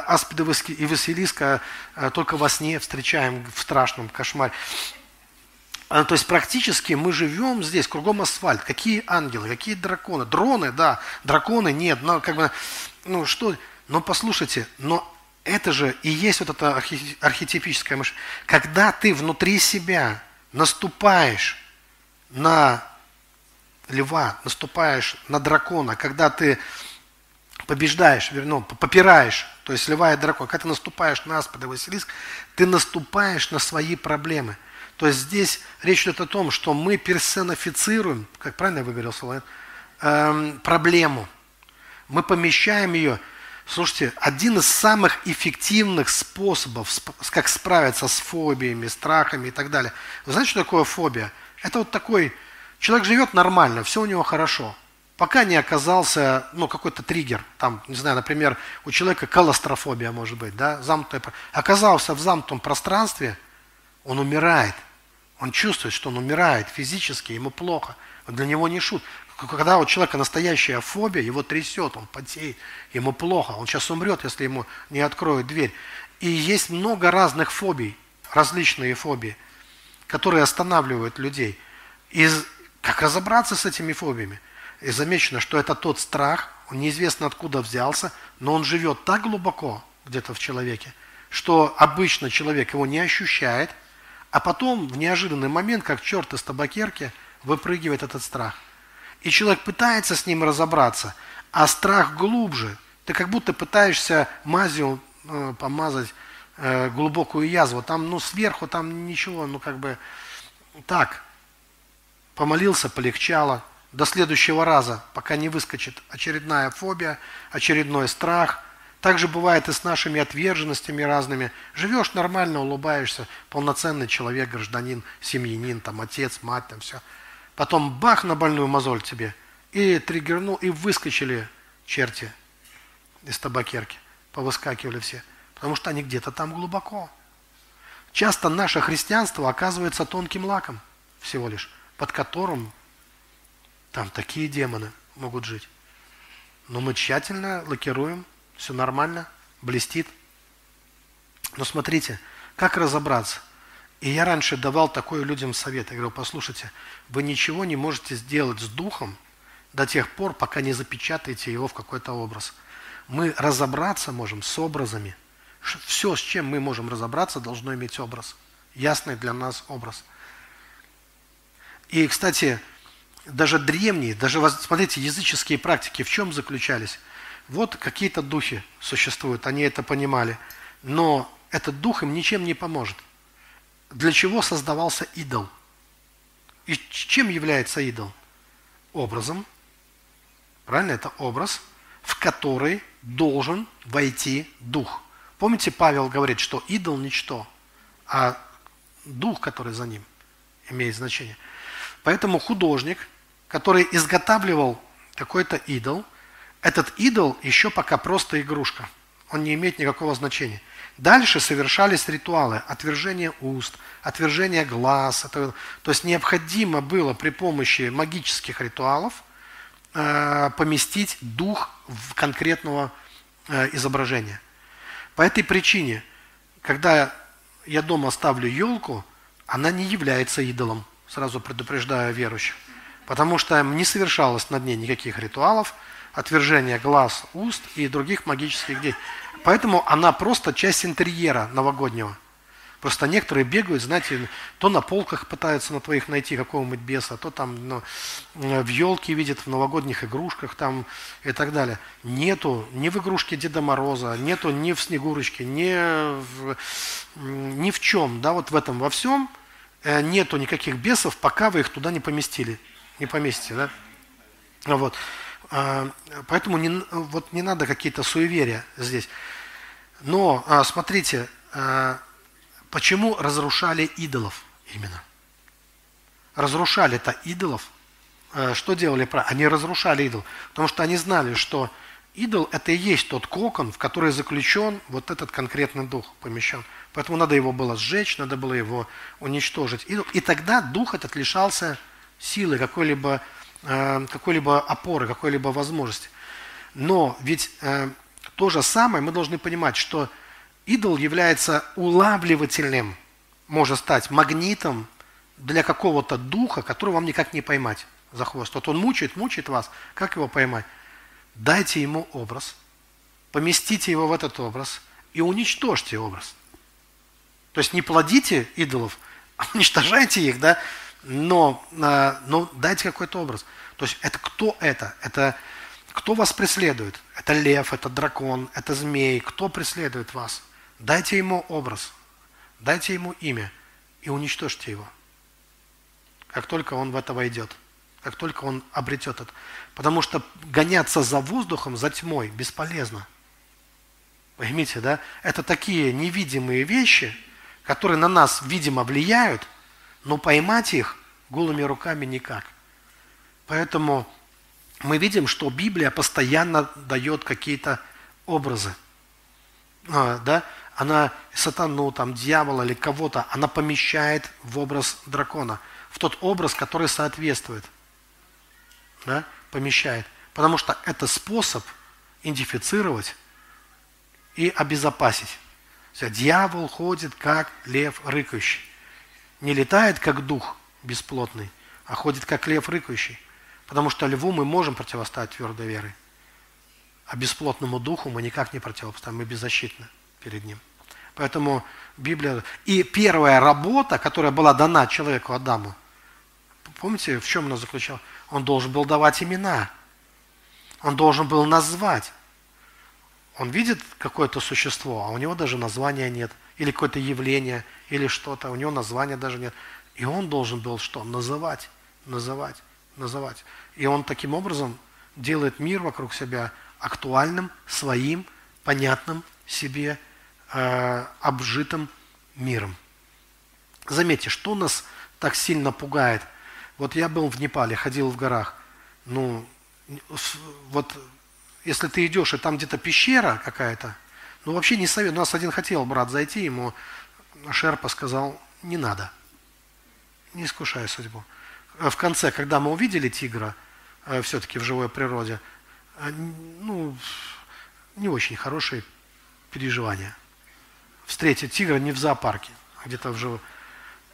аспида и Василиска э, только во сне встречаем в страшном кошмаре. А, то есть практически мы живем здесь, кругом асфальт. Какие ангелы, какие драконы? Дроны, да, драконы нет, но как бы, ну что, но послушайте, но это же и есть вот это архетипическое мышление. Когда ты внутри себя наступаешь на льва, наступаешь на дракона, когда ты побеждаешь, ну, попираешь, то есть льва и дракон, когда ты наступаешь на Аспида Василиск, ты наступаешь на свои проблемы. То есть здесь речь идет о том, что мы персонифицируем, как правильно я выговорил слово, эм, проблему. Мы помещаем ее. Слушайте, один из самых эффективных способов, как справиться с фобиями, страхами и так далее. Вы знаете, что такое фобия? Это вот такой Человек живет нормально, все у него хорошо. Пока не оказался, ну, какой-то триггер, там, не знаю, например, у человека колострофобия может быть, да, замкнутая. Оказался в замкнутом пространстве, он умирает. Он чувствует, что он умирает физически, ему плохо. Для него не шут. Когда у человека настоящая фобия, его трясет, он потеет, ему плохо, он сейчас умрет, если ему не откроют дверь. И есть много разных фобий, различные фобии, которые останавливают людей. Из как разобраться с этими фобиями? И замечено, что это тот страх, он неизвестно откуда взялся, но он живет так глубоко где-то в человеке, что обычно человек его не ощущает, а потом в неожиданный момент, как черт из табакерки, выпрыгивает этот страх. И человек пытается с ним разобраться, а страх глубже. Ты как будто пытаешься мазью э, помазать э, глубокую язву. Там, ну, сверху там ничего, ну, как бы так. Помолился, полегчало. До следующего раза, пока не выскочит очередная фобия, очередной страх. Так же бывает и с нашими отверженностями разными. Живешь нормально, улыбаешься, полноценный человек, гражданин, семьянин, там, отец, мать, там все. Потом бах на больную мозоль тебе. И триггернул, и выскочили черти из табакерки. Повыскакивали все. Потому что они где-то там глубоко. Часто наше христианство оказывается тонким лаком всего лишь под которым там такие демоны могут жить. Но мы тщательно лакируем, все нормально, блестит. Но смотрите, как разобраться? И я раньше давал такой людям совет. Я говорю, послушайте, вы ничего не можете сделать с духом до тех пор, пока не запечатаете его в какой-то образ. Мы разобраться можем с образами. Все, с чем мы можем разобраться, должно иметь образ. Ясный для нас образ. И, кстати, даже древние, даже, смотрите, языческие практики в чем заключались? Вот какие-то духи существуют, они это понимали, но этот дух им ничем не поможет. Для чего создавался идол? И чем является идол? Образом. Правильно? Это образ, в который должен войти дух. Помните, Павел говорит, что идол – ничто, а дух, который за ним, имеет значение – Поэтому художник, который изготавливал какой-то идол, этот идол еще пока просто игрушка. Он не имеет никакого значения. Дальше совершались ритуалы отвержения уст, отвержения глаз. Это, то есть необходимо было при помощи магических ритуалов э, поместить дух в конкретного э, изображения. По этой причине, когда я дома ставлю елку, она не является идолом сразу предупреждаю верующих, потому что не совершалось над ней никаких ритуалов, отвержения глаз, уст и других магических действий. Поэтому она просто часть интерьера новогоднего. Просто некоторые бегают, знаете, то на полках пытаются на твоих найти какого-нибудь беса, то там ну, в елке видят, в новогодних игрушках там и так далее. Нету ни в игрушке Деда Мороза, нету ни в Снегурочке, ни в, ни в чем. Да, вот в этом во всем – нету никаких бесов, пока вы их туда не поместили. Не поместите, да? Вот. А, поэтому не, вот не надо какие-то суеверия здесь. Но а, смотрите, а, почему разрушали идолов именно? Разрушали-то идолов. Что делали? Они разрушали идол. Потому что они знали, что идол – это и есть тот кокон, в который заключен вот этот конкретный дух, помещен. Поэтому надо его было сжечь, надо было его уничтожить. И, и тогда дух этот лишался силы какой-либо э, какой-либо опоры, какой-либо возможности. Но ведь э, то же самое мы должны понимать, что идол является улавливательным, может стать магнитом для какого-то духа, который вам никак не поймать за хвост. Вот он мучает, мучает вас. Как его поймать? Дайте ему образ, поместите его в этот образ и уничтожьте образ. То есть не плодите идолов, а уничтожайте их, да, но, а, но дайте какой-то образ. То есть это кто это? Это кто вас преследует? Это лев, это дракон, это змей. Кто преследует вас? Дайте ему образ, дайте ему имя и уничтожьте его. Как только он в это войдет, как только он обретет это. Потому что гоняться за воздухом, за тьмой бесполезно. Поймите, да? Это такие невидимые вещи, которые на нас, видимо, влияют, но поймать их голыми руками никак. Поэтому мы видим, что Библия постоянно дает какие-то образы. А, да? Она сатану, там, дьявола или кого-то, она помещает в образ дракона, в тот образ, который соответствует. Да? Помещает. Потому что это способ идентифицировать и обезопасить. Дьявол ходит, как лев рыкающий. Не летает, как дух бесплотный, а ходит, как лев рыкающий. Потому что льву мы можем противостоять твердой верой. А бесплотному духу мы никак не противостоим, мы беззащитны перед ним. Поэтому Библия... И первая работа, которая была дана человеку Адаму, помните, в чем она заключалась? Он должен был давать имена. Он должен был назвать. Он видит какое-то существо, а у него даже названия нет. Или какое-то явление, или что-то, у него названия даже нет. И он должен был что? Называть, называть, называть. И он таким образом делает мир вокруг себя актуальным, своим, понятным себе, э, обжитым миром. Заметьте, что нас так сильно пугает. Вот я был в Непале, ходил в горах. Ну, вот если ты идешь, и там где-то пещера какая-то, ну вообще не советую. У нас один хотел брат зайти, ему Шерпа сказал, не надо. Не искушай судьбу. А в конце, когда мы увидели тигра, э, все-таки в живой природе, э, ну, не очень хорошие переживания. Встретить тигра не в зоопарке, а где-то в живой.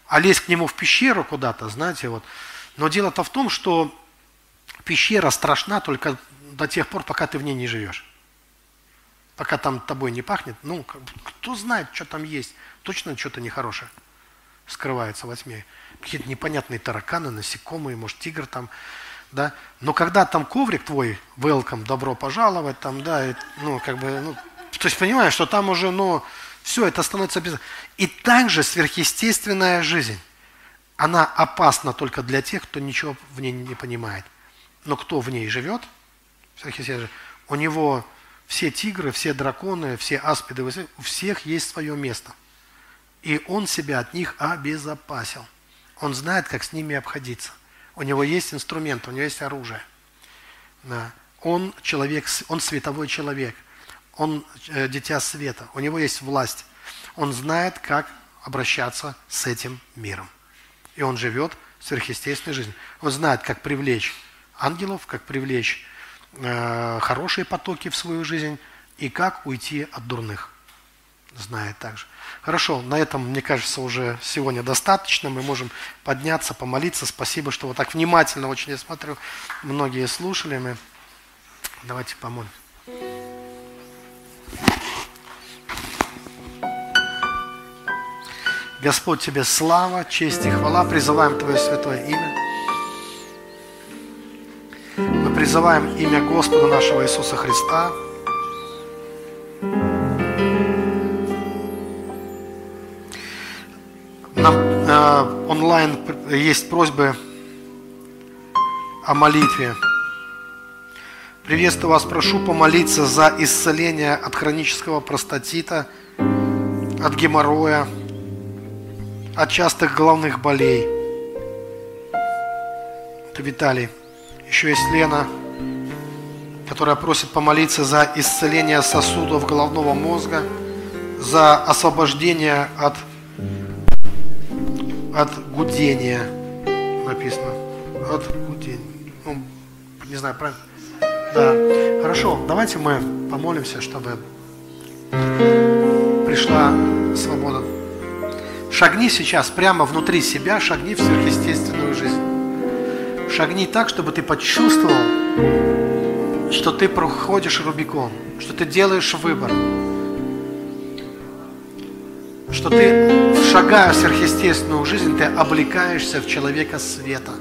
А лезть к нему в пещеру куда-то, знаете, вот. Но дело-то в том, что пещера страшна только до тех пор, пока ты в ней не живешь. Пока там тобой не пахнет, ну, кто знает, что там есть. Точно что-то нехорошее скрывается во тьме какие-то непонятные тараканы, насекомые, может, тигр там, да. Но когда там коврик твой, welcome, добро пожаловать, там, да, и, ну, как бы, ну, то есть понимаешь, что там уже, ну, все, это становится без... И также сверхъестественная жизнь, она опасна только для тех, кто ничего в ней не понимает. Но кто в ней живет, у него все тигры, все драконы, все аспиды, у всех есть свое место. И он себя от них обезопасил. Он знает, как с ними обходиться. У него есть инструмент, у него есть оружие. Он человек, он световой человек. Он э, дитя света. У него есть власть. Он знает, как обращаться с этим миром. И он живет сверхъестественной жизнью. Он знает, как привлечь ангелов, как привлечь э, хорошие потоки в свою жизнь и как уйти от дурных. Знает также. Хорошо, на этом, мне кажется, уже сегодня достаточно. Мы можем подняться, помолиться. Спасибо, что вот так внимательно очень я смотрю. Многие слушали. Мы... Давайте помолим. Господь, Тебе слава, честь и хвала. Призываем Твое святое имя. Призываем имя Господа нашего Иисуса Христа. Нам э, онлайн есть просьбы о молитве. Приветствую вас, прошу помолиться за исцеление от хронического простатита, от геморроя, от частых головных болей. Это Виталий. Еще есть Лена, которая просит помолиться за исцеление сосудов головного мозга, за освобождение от от гудения написано. От гудения. Ну, Не знаю, правильно? Да. Хорошо, давайте мы помолимся, чтобы пришла свобода. Шагни сейчас прямо внутри себя, шагни в сверхъестественную жизнь. Шагни так, чтобы ты почувствовал, что ты проходишь Рубикон, что ты делаешь выбор, что ты, шагая в сверхъестественную жизнь, ты облекаешься в человека света.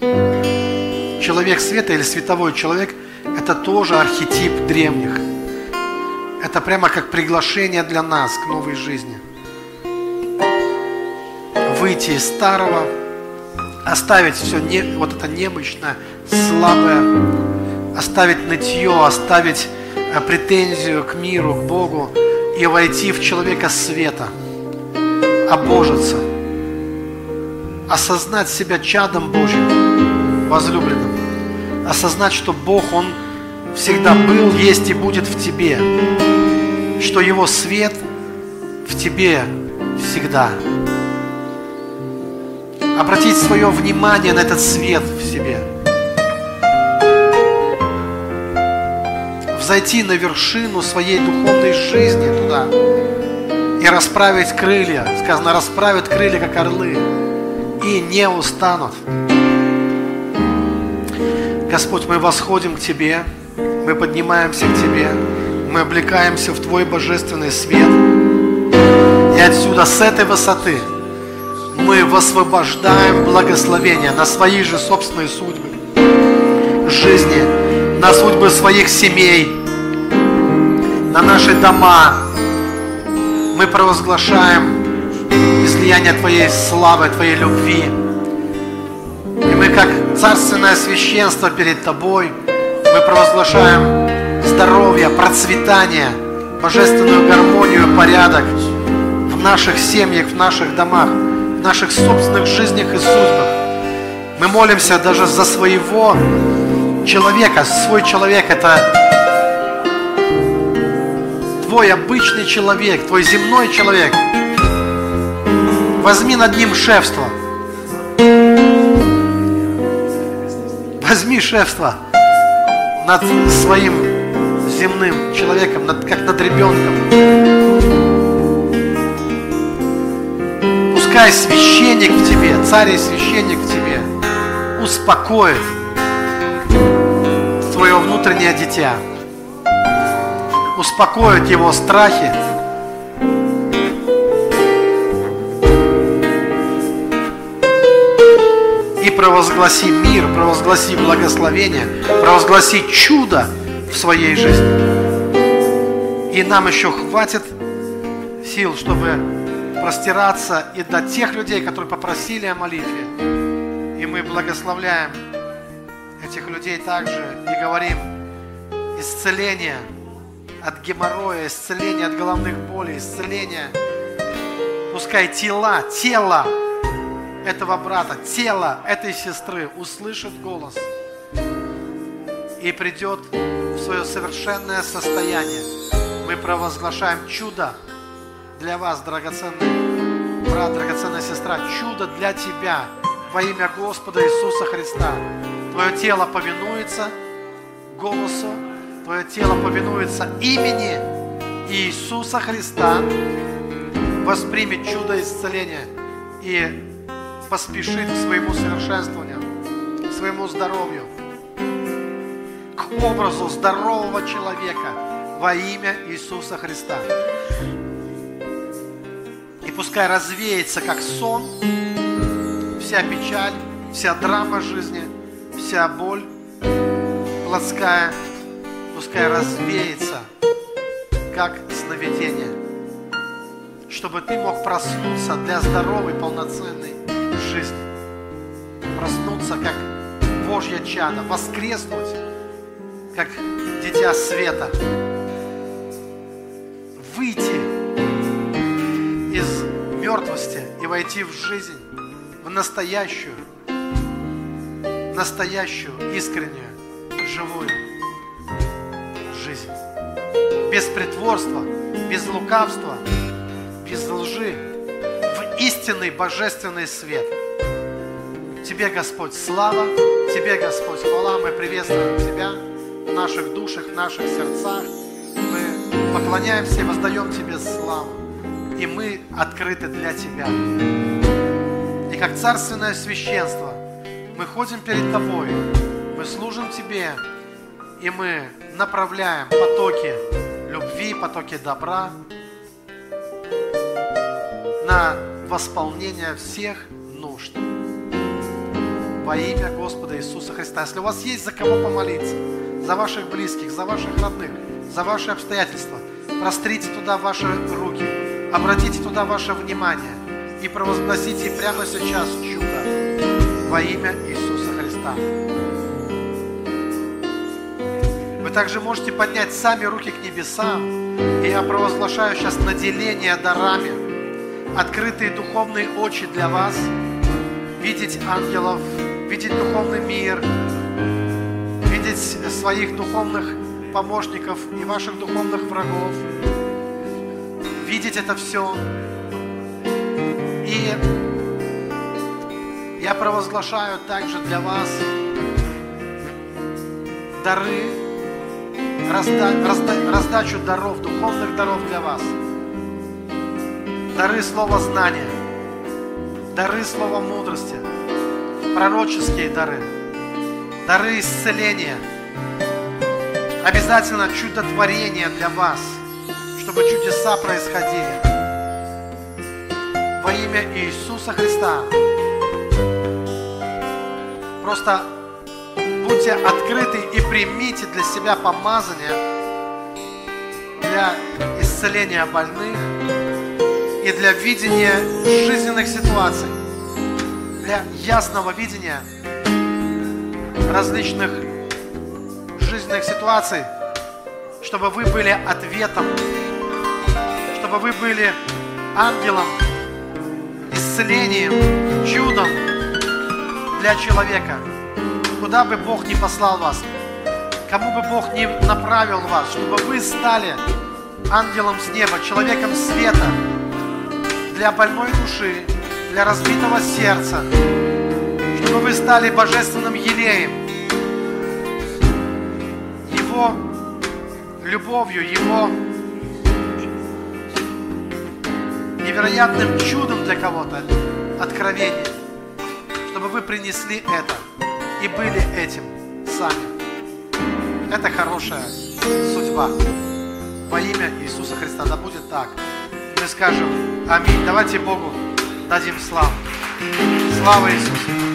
Человек света или световой человек – это тоже архетип древних. Это прямо как приглашение для нас к новой жизни. Выйти из старого, оставить все не, вот это немощное, слабое, оставить нытье, оставить э, претензию к миру, к Богу и войти в человека света, обожиться, осознать себя чадом Божьим, возлюбленным, осознать, что Бог, Он всегда был, есть и будет в тебе, что Его свет в тебе всегда. Обратить свое внимание на этот свет в себе. Взойти на вершину своей духовной жизни туда и расправить крылья. Сказано, расправят крылья, как орлы, и не устанут. Господь, мы восходим к Тебе, мы поднимаемся к Тебе, мы облекаемся в Твой божественный свет. И отсюда, с этой высоты, мы высвобождаем благословение на свои же собственные судьбы, жизни, на судьбы своих семей, на наши дома. Мы провозглашаем излияние Твоей славы, Твоей любви. И мы, как царственное священство перед Тобой, мы провозглашаем здоровье, процветание, божественную гармонию, порядок в наших семьях, в наших домах, наших собственных жизнях и судьбах. Мы молимся даже за своего человека. Свой человек – это твой обычный человек, твой земной человек. Возьми над ним шефство. Возьми шефство над своим земным человеком, над, как над ребенком. Пускай священник в тебе, царь и священник в тебе успокоит твое внутреннее дитя, успокоит его страхи, и провозгласи мир, провозгласи благословение, провозгласи чудо в своей жизни. И нам еще хватит сил, чтобы простираться и до тех людей, которые попросили о молитве. И мы благословляем этих людей также и говорим исцеление от геморроя, исцеление от головных болей, исцеление. Пускай тела, тело этого брата, тело этой сестры услышит голос и придет в свое совершенное состояние. Мы провозглашаем чудо для вас, драгоценный брат, драгоценная сестра, чудо для тебя во имя Господа Иисуса Христа. Твое тело повинуется голосу, твое тело повинуется имени Иисуса Христа, воспримет чудо исцеления и поспешит к своему совершенствованию, к своему здоровью, к образу здорового человека во имя Иисуса Христа. И пускай развеется как сон вся печаль, вся драма жизни, вся боль плотская, пускай развеется как сновидение, чтобы ты мог проснуться для здоровой, полноценной жизнь. Проснуться, как Божья чада, воскреснуть, как дитя света. Выйти из мертвости и войти в жизнь, в настоящую, настоящую, искреннюю, живую жизнь. Без притворства, без лукавства, без лжи, в истинный божественный свет. Тебе, Господь, слава, Тебе, Господь, хвала, мы приветствуем Тебя в наших душах, в наших сердцах. Мы поклоняемся и воздаем Тебе славу. И мы открыты для Тебя. И как царственное священство мы ходим перед Тобой, мы служим Тебе, и мы направляем потоки любви, потоки добра на восполнение всех нужд. Во имя Господа Иисуса Христа. Если у вас есть за кого помолиться, за ваших близких, за ваших родных, за ваши обстоятельства, прострите туда ваши руки, обратите туда ваше внимание и провозгласите прямо сейчас чудо во имя Иисуса Христа. Вы также можете поднять сами руки к небесам, и я провозглашаю сейчас наделение дарами, открытые духовные очи для вас, видеть ангелов, видеть духовный мир, видеть своих духовных помощников и ваших духовных врагов, видеть это все. И я провозглашаю также для вас дары, разда, разда, раздачу даров, духовных даров для вас. Дары слова знания, дары слова мудрости, пророческие дары, дары исцеления, обязательно чудотворение для вас, чтобы чудеса происходили. Во имя Иисуса Христа. Просто будьте открыты и примите для себя помазание для исцеления больных и для видения жизненных ситуаций, для ясного видения различных жизненных ситуаций, чтобы вы были ответом, чтобы вы были ангелом, исцелением, чудом для человека – куда бы Бог ни послал вас, кому бы Бог ни направил вас, чтобы вы стали ангелом с неба, человеком света для больной души, для разбитого сердца, чтобы вы стали божественным елеем, Его любовью, Его невероятным чудом для кого-то, откровением, чтобы вы принесли это и были этим сами. Это хорошая судьба. Во имя Иисуса Христа. Да будет так. Мы скажем Аминь. Давайте Богу дадим славу. Слава Иисусу.